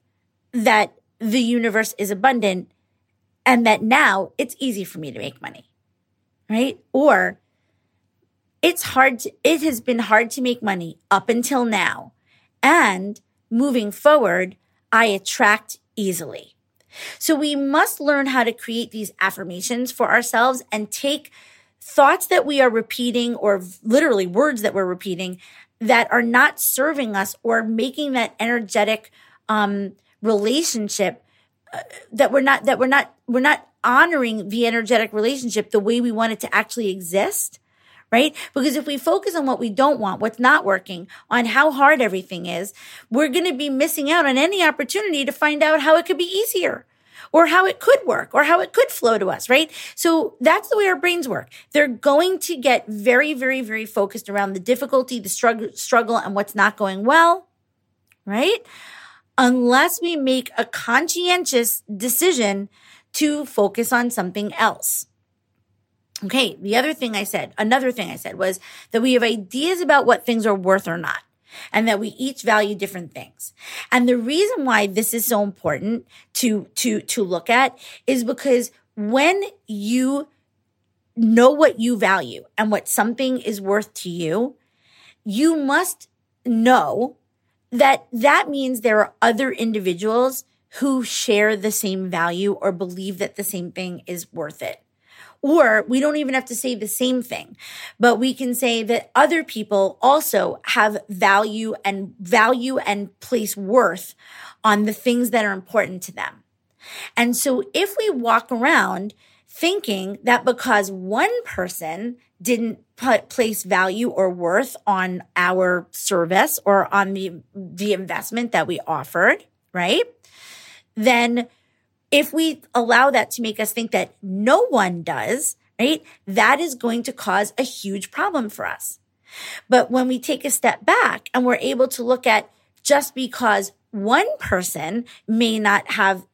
that the universe is abundant and that now it's easy for me to make money. Right? Or it's hard to, it has been hard to make money up until now. And moving forward, I attract easily. So we must learn how to create these affirmations for ourselves and take thoughts that we are repeating or literally words that we're repeating that are not serving us or making that energetic um, relationship uh, that we're not that we're not we're not honoring the energetic relationship the way we want it to actually exist right? Because if we focus on what we don't want, what's not working, on how hard everything is, we're going to be missing out on any opportunity to find out how it could be easier or how it could work or how it could flow to us, right? So that's the way our brains work. They're going to get very, very, very focused around the difficulty, the struggle, struggle and what's not going well, right? Unless we make a conscientious decision to focus on something else. Okay. The other thing I said, another thing I said was that we have ideas about what things are worth or not and that we each value different things. And the reason why this is so important to, to, to look at is because when you know what you value and what something is worth to you, you must know that that means there are other individuals who share the same value or believe that the same thing is worth it. Or we don't even have to say the same thing, but we can say that other people also have value and value and place worth on the things that are important to them. And so if we walk around thinking that because one person didn't put, place value or worth on our service or on the, the investment that we offered, right? Then if we allow that to make us think that no one does, right, that is going to cause a huge problem for us. But when we take a step back and we're able to look at just because one person may not have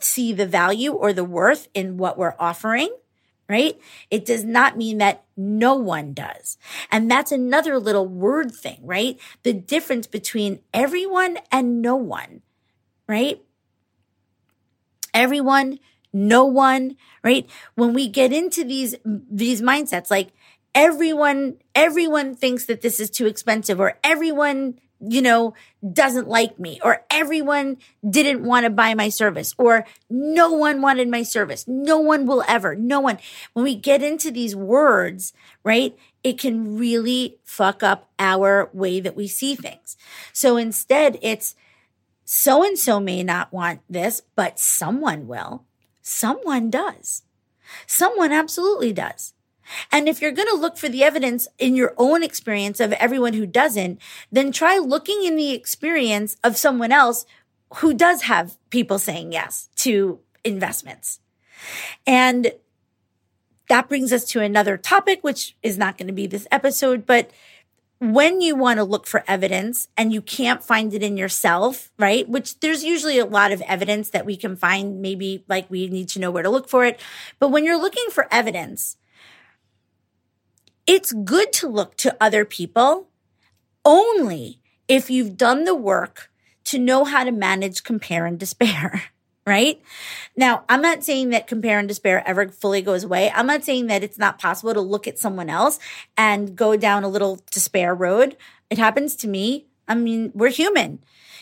see the value or the worth in what we're offering, right? It does not mean that no one does. And that's another little word thing, right? The difference between everyone and no one, right? Everyone, no one, right? When we get into these, these mindsets, like everyone, everyone thinks that this is too expensive or everyone, you know, doesn't like me or everyone didn't want to buy my service or no one wanted my service. No one will ever, no one. When we get into these words, right? It can really fuck up our way that we see things. So instead it's, so and so may not want this, but someone will. Someone does. Someone absolutely does. And if you're going to look for the evidence in your own experience of everyone who doesn't, then try looking in the experience of someone else who does have people saying yes to investments. And that brings us to another topic, which is not going to be this episode, but when you want to look for evidence and you can't find it in yourself, right? Which there's usually a lot of evidence that we can find. Maybe like we need to know where to look for it. But when you're looking for evidence, it's good to look to other people only if you've done the work to know how to manage compare and despair. *laughs* right? Now, I'm not saying that compare and despair ever fully goes away. I'm not saying that it's not possible to look at someone else and go down a little despair road. It happens to me. I mean, we're human.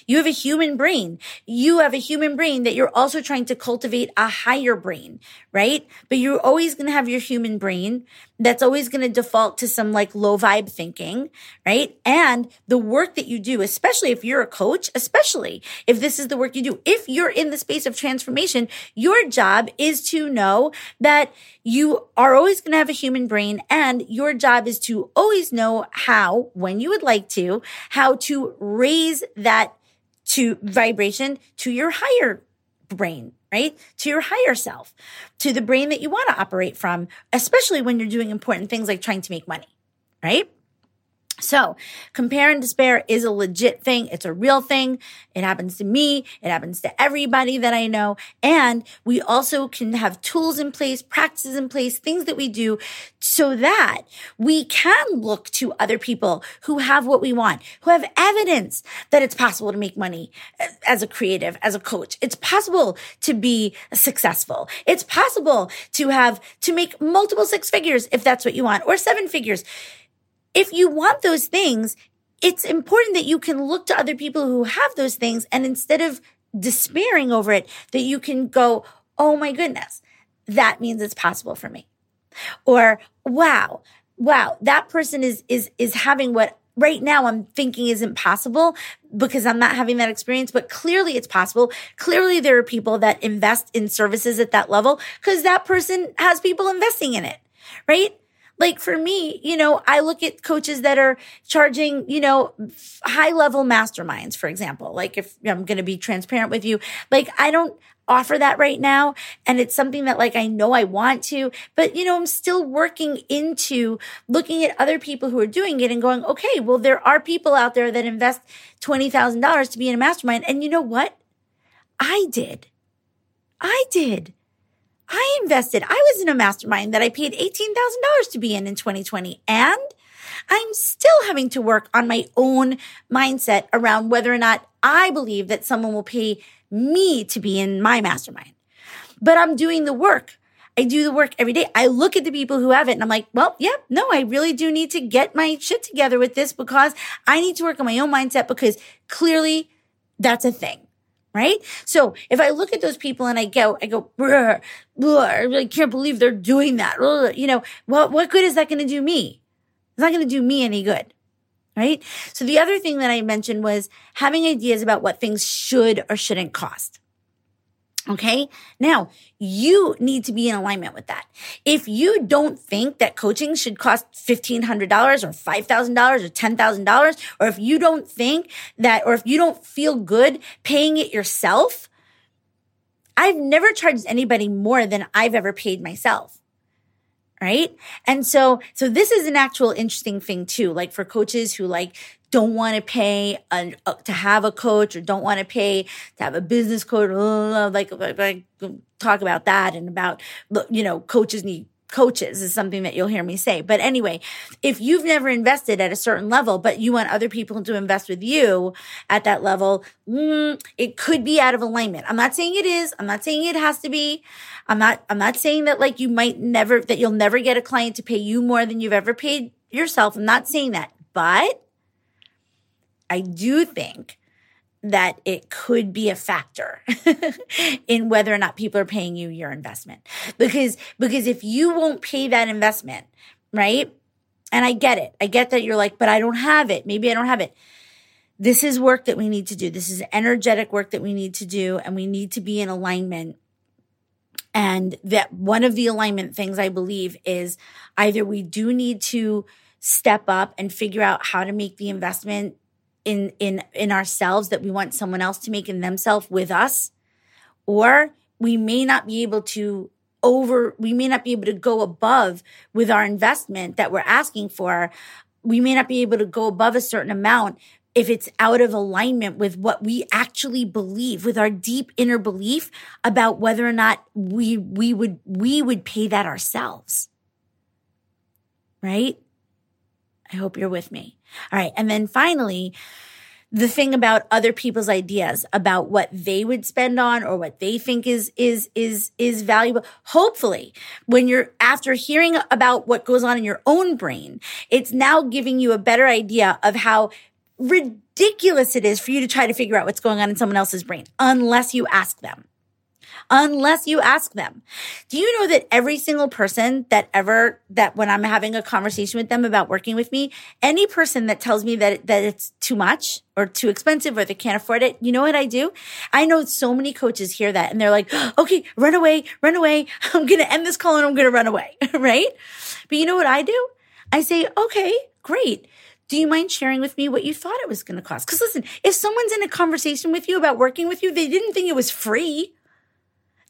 You have a human brain. You have a human brain that you're also trying to cultivate a higher brain, right? But you're always going to have your human brain that's always going to default to some like low vibe thinking, right? And the work that you do, especially if you're a coach, especially if this is the work you do, if you're in the space of transformation, your job is to know that you are always going to have a human brain and your job is to always know how, when you would like to, how to raise that to vibration to your higher brain, right? To your higher self, to the brain that you want to operate from, especially when you're doing important things like trying to make money, right? So compare and despair is a legit thing. It's a real thing. It happens to me. It happens to everybody that I know. And we also can have tools in place, practices in place, things that we do so that we can look to other people who have what we want, who have evidence that it's possible to make money as a creative, as a coach. It's possible to be successful. It's possible to have, to make multiple six figures if that's what you want or seven figures if you want those things, it's important that you can look to other people who have those things and instead of despairing over it, that you can go, Oh my goodness, that means it's possible for me. Or wow, wow, that person is, is, is having what right now I'm thinking isn't possible because I'm not having that experience, but clearly it's possible. Clearly there are people that invest in services at that level because that person has people investing in it, right? Like for me, you know, I look at coaches that are charging, you know, high level masterminds, for example. Like if I'm going to be transparent with you, like I don't offer that right now. And it's something that like I know I want to, but you know, I'm still working into looking at other people who are doing it and going, okay, well, there are people out there that invest $20,000 to be in a mastermind. And you know what? I did. I did. I invested. I was in a mastermind that I paid $18,000 to be in in 2020. And I'm still having to work on my own mindset around whether or not I believe that someone will pay me to be in my mastermind. But I'm doing the work. I do the work every day. I look at the people who have it and I'm like, well, yeah, no, I really do need to get my shit together with this because I need to work on my own mindset because clearly that's a thing right? So if I look at those people and I go, I go, bruh, bruh, I really can't believe they're doing that. You know, what, what good is that going to do me? It's not going to do me any good. Right. So the other thing that I mentioned was having ideas about what things should or shouldn't cost. Okay. Now you need to be in alignment with that. If you don't think that coaching should cost $1,500 or $5,000 or $10,000, or if you don't think that, or if you don't feel good paying it yourself, I've never charged anybody more than I've ever paid myself right? And so, so this is an actual interesting thing too, like for coaches who like don't want to pay a, uh, to have a coach or don't want to pay to have a business coach. Like, like, like talk about that and about you know coaches need coaches is something that you'll hear me say. But anyway, if you've never invested at a certain level, but you want other people to invest with you at that level, mm, it could be out of alignment. I'm not saying it is. I'm not saying it has to be. I'm not, I'm not saying that like you might never, that you'll never get a client to pay you more than you've ever paid yourself. I'm not saying that, but I do think that it could be a factor *laughs* in whether or not people are paying you your investment. Because, because if you won't pay that investment, right? And I get it. I get that you're like, but I don't have it. Maybe I don't have it. This is work that we need to do. This is energetic work that we need to do. And we need to be in alignment. And that one of the alignment things I believe is either we do need to step up and figure out how to make the investment in in in ourselves that we want someone else to make in themselves with us. Or we may not be able to over we may not be able to go above with our investment that we're asking for. We may not be able to go above a certain amount if it's out of alignment with what we actually believe with our deep inner belief about whether or not we we would we would pay that ourselves. Right i hope you're with me. All right and then finally the thing about other people's ideas about what they would spend on or what they think is is is is valuable. Hopefully when you're after hearing about what goes on in your own brain it's now giving you a better idea of how ridiculous it is for you to try to figure out what's going on in someone else's brain unless you ask them unless you ask them. Do you know that every single person that ever, that when I'm having a conversation with them about working with me, any person that tells me that, that it's too much or too expensive or they can't afford it, you know what I do? I know so many coaches hear that and they're like, *gasps* okay, run away, run away. *laughs* I'm going to end this call and I'm going to run away. *laughs* right? But you know what I do? I say, okay, great. Do you mind sharing with me what you thought it was going to cost? Because listen, if someone's in a conversation with you about working with you, they didn't think it was free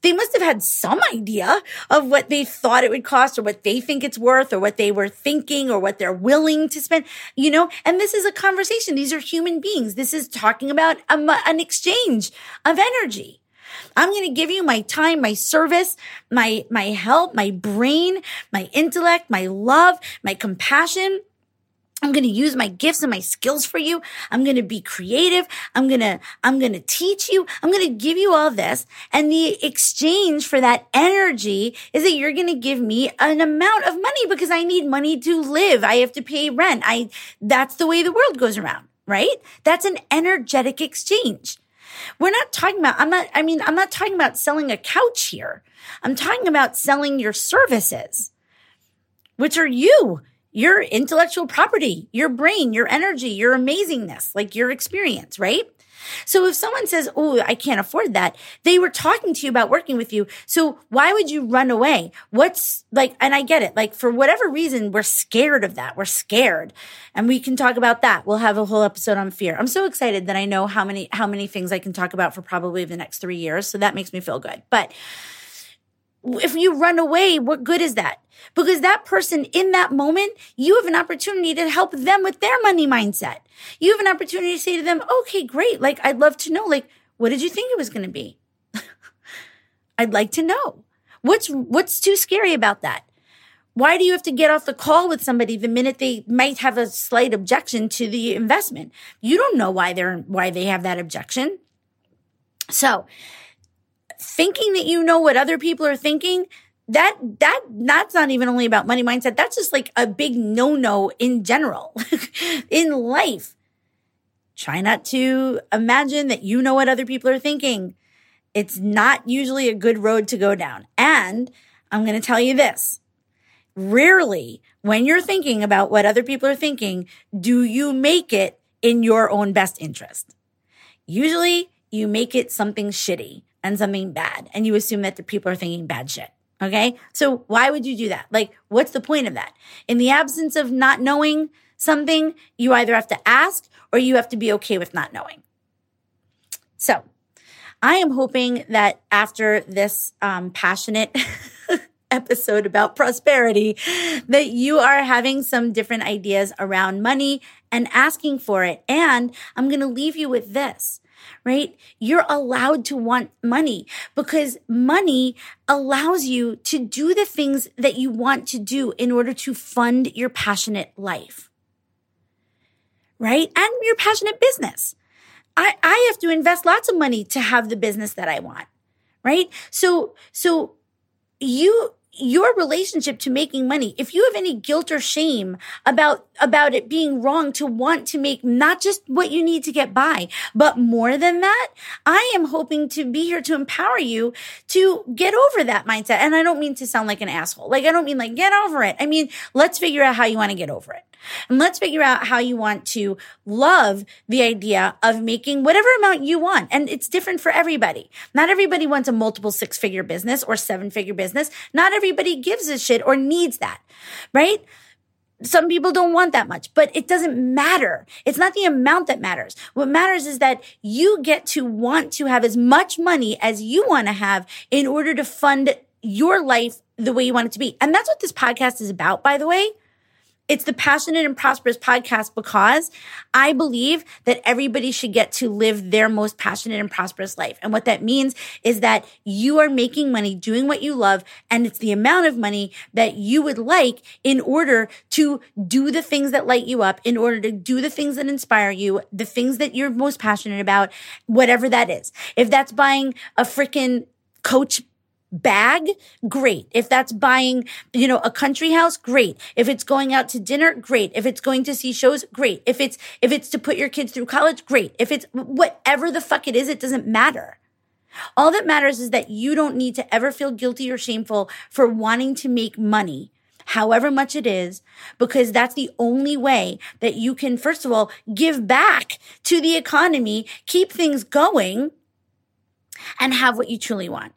they must have had some idea of what they thought it would cost or what they think it's worth or what they were thinking or what they're willing to spend, you know? And this is a conversation. These are human beings. This is talking about a, an exchange of energy. I'm going to give you my time, my service, my, my help, my brain, my intellect, my love, my compassion I'm going to use my gifts and my skills for you. I'm going to be creative. I'm going to, I'm going to teach you. I'm going to give you all this. And the exchange for that energy is that you're going to give me an amount of money because I need money to live. I have to pay rent. I, that's the way the world goes around, right? That's an energetic exchange. We're not talking about, I'm not, I mean, I'm not talking about selling a couch here. I'm talking about selling your services, which are you your intellectual property, your brain, your energy, your amazingness, like your experience, right? So if someone says, Oh, I can't afford that, they were talking to you about working with you. So why would you run away? What's like, and I get it. Like for whatever reason, we're scared of that. We're scared and we can talk about that. We'll have a whole episode on fear. I'm so excited that I know how many, how many things I can talk about for probably the next three years. So that makes me feel good. But if you run away, what good is that? Because that person in that moment, you have an opportunity to help them with their money mindset. You have an opportunity to say to them, okay, great. Like, I'd love to know, like, what did you think it was going to be? *laughs* I'd like to know. What's, what's too scary about that? Why do you have to get off the call with somebody the minute they might have a slight objection to the investment? You don't know why they're, why they have that objection. So thinking that you know what other people are thinking, that that that's not even only about money mindset. That's just like a big no-no in general *laughs* in life. Try not to imagine that you know what other people are thinking. It's not usually a good road to go down. And I'm going to tell you this. Rarely, when you're thinking about what other people are thinking, do you make it in your own best interest. Usually, you make it something shitty and something bad, and you assume that the people are thinking bad shit. Okay. So why would you do that? Like, what's the point of that? In the absence of not knowing something, you either have to ask or you have to be okay with not knowing. So I am hoping that after this um, passionate *laughs* episode about prosperity, that you are having some different ideas around money and asking for it. And I'm going to leave you with this right? You're allowed to want money because money allows you to do the things that you want to do in order to fund your passionate life, right? And your passionate business. I, I have to invest lots of money to have the business that I want, right? So, so you, your relationship to making money if you have any guilt or shame about about it being wrong to want to make not just what you need to get by but more than that i am hoping to be here to empower you to get over that mindset. And i don't mean to sound like an asshole. Like i don't mean like get over it. I mean let's figure out how you want to get over it and let's figure out how you want to love the idea of making whatever amount you want. And it's different for everybody. Not everybody wants a multiple six figure business or seven figure business. Not everybody gives a shit or needs that, right? Some people don't want that much, but it doesn't matter. It's not the amount that matters. What matters is that you get to want to have as much money as you want to have in order to fund your life the way you want it to be. And that's what this podcast is about, by the way. It's the Passionate and Prosperous podcast because I believe that everybody should get to live their most passionate and prosperous life. And what that means is that you are making money doing what you love. And it's the amount of money that you would like in order to do the things that light you up, in order to do the things that inspire you, the things that you're most passionate about, whatever that is. If that's buying a freaking coach bag, great. If that's buying, you know, a country house, great. If it's going out to dinner, great. If it's going to see shows, great. If it's, if it's to put your kids through college, great. If it's whatever the fuck it is, it doesn't matter. All that matters is that you don't need to ever feel guilty or shameful for wanting to make money however much it is, because that's the only way that you can, first of all, give back to the economy, keep things going, and have what you truly want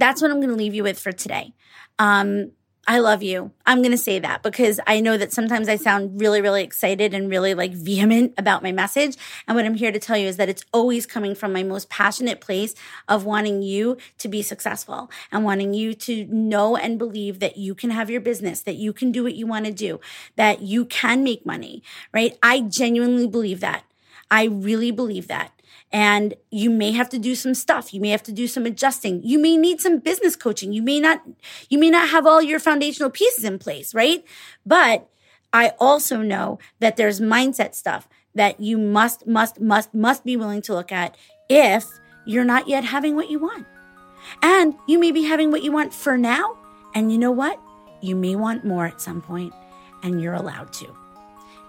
that's what I'm going to leave you with for today. Um, I love you. I'm going to say that because I know that sometimes I sound really, really excited and really like vehement about my message. And what I'm here to tell you is that it's always coming from my most passionate place of wanting you to be successful and wanting you to know and believe that you can have your business, that you can do what you want to do, that you can make money, right? I genuinely believe that. I really believe that and you may have to do some stuff. You may have to do some adjusting. You may need some business coaching. You may not you may not have all your foundational pieces in place right? But i also know that there's mindset stuff that you must must must must be willing to look at if you're not yet having what you want. And you may be having what you want for now. And you know what? You may want more at some point and you're allowed to.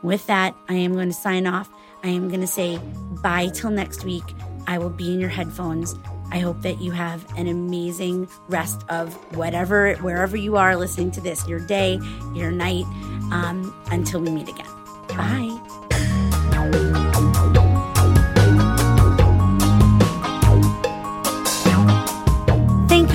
With that i am going to sign off I am going to say bye till next week. I will be in your headphones. I hope that you have an amazing rest of whatever, wherever you are listening to this, your day, your night, um, until we meet again. Bye.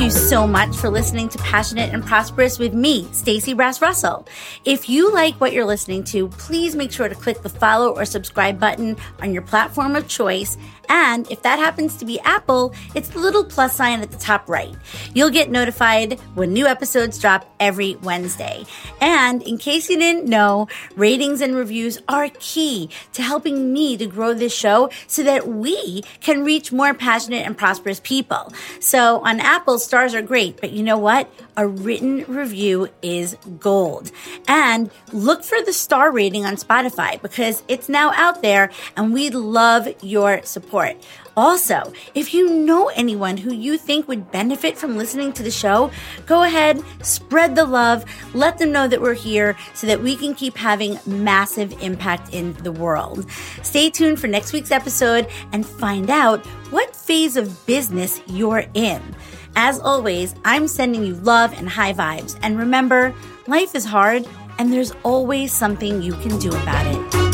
You so much for listening to Passionate and Prosperous with me, Stacey Brass Russell. If you like what you're listening to, please make sure to click the follow or subscribe button on your platform of choice and if that happens to be Apple, it's the little plus sign at the top right. You'll get notified when new episodes drop every Wednesday. And in case you didn't know, ratings and reviews are key to helping me to grow this show so that we can reach more passionate and prosperous people. So on Apple, stars are great, but you know what? A written review is gold. And look for the star rating on Spotify because it's now out there and we love your support support. Also, if you know anyone who you think would benefit from listening to the show, go ahead, spread the love, let them know that we're here so that we can keep having massive impact in the world. Stay tuned for next week's episode and find out what phase of business you're in. As always, I'm sending you love and high vibes. And remember, life is hard and there's always something you can do about it.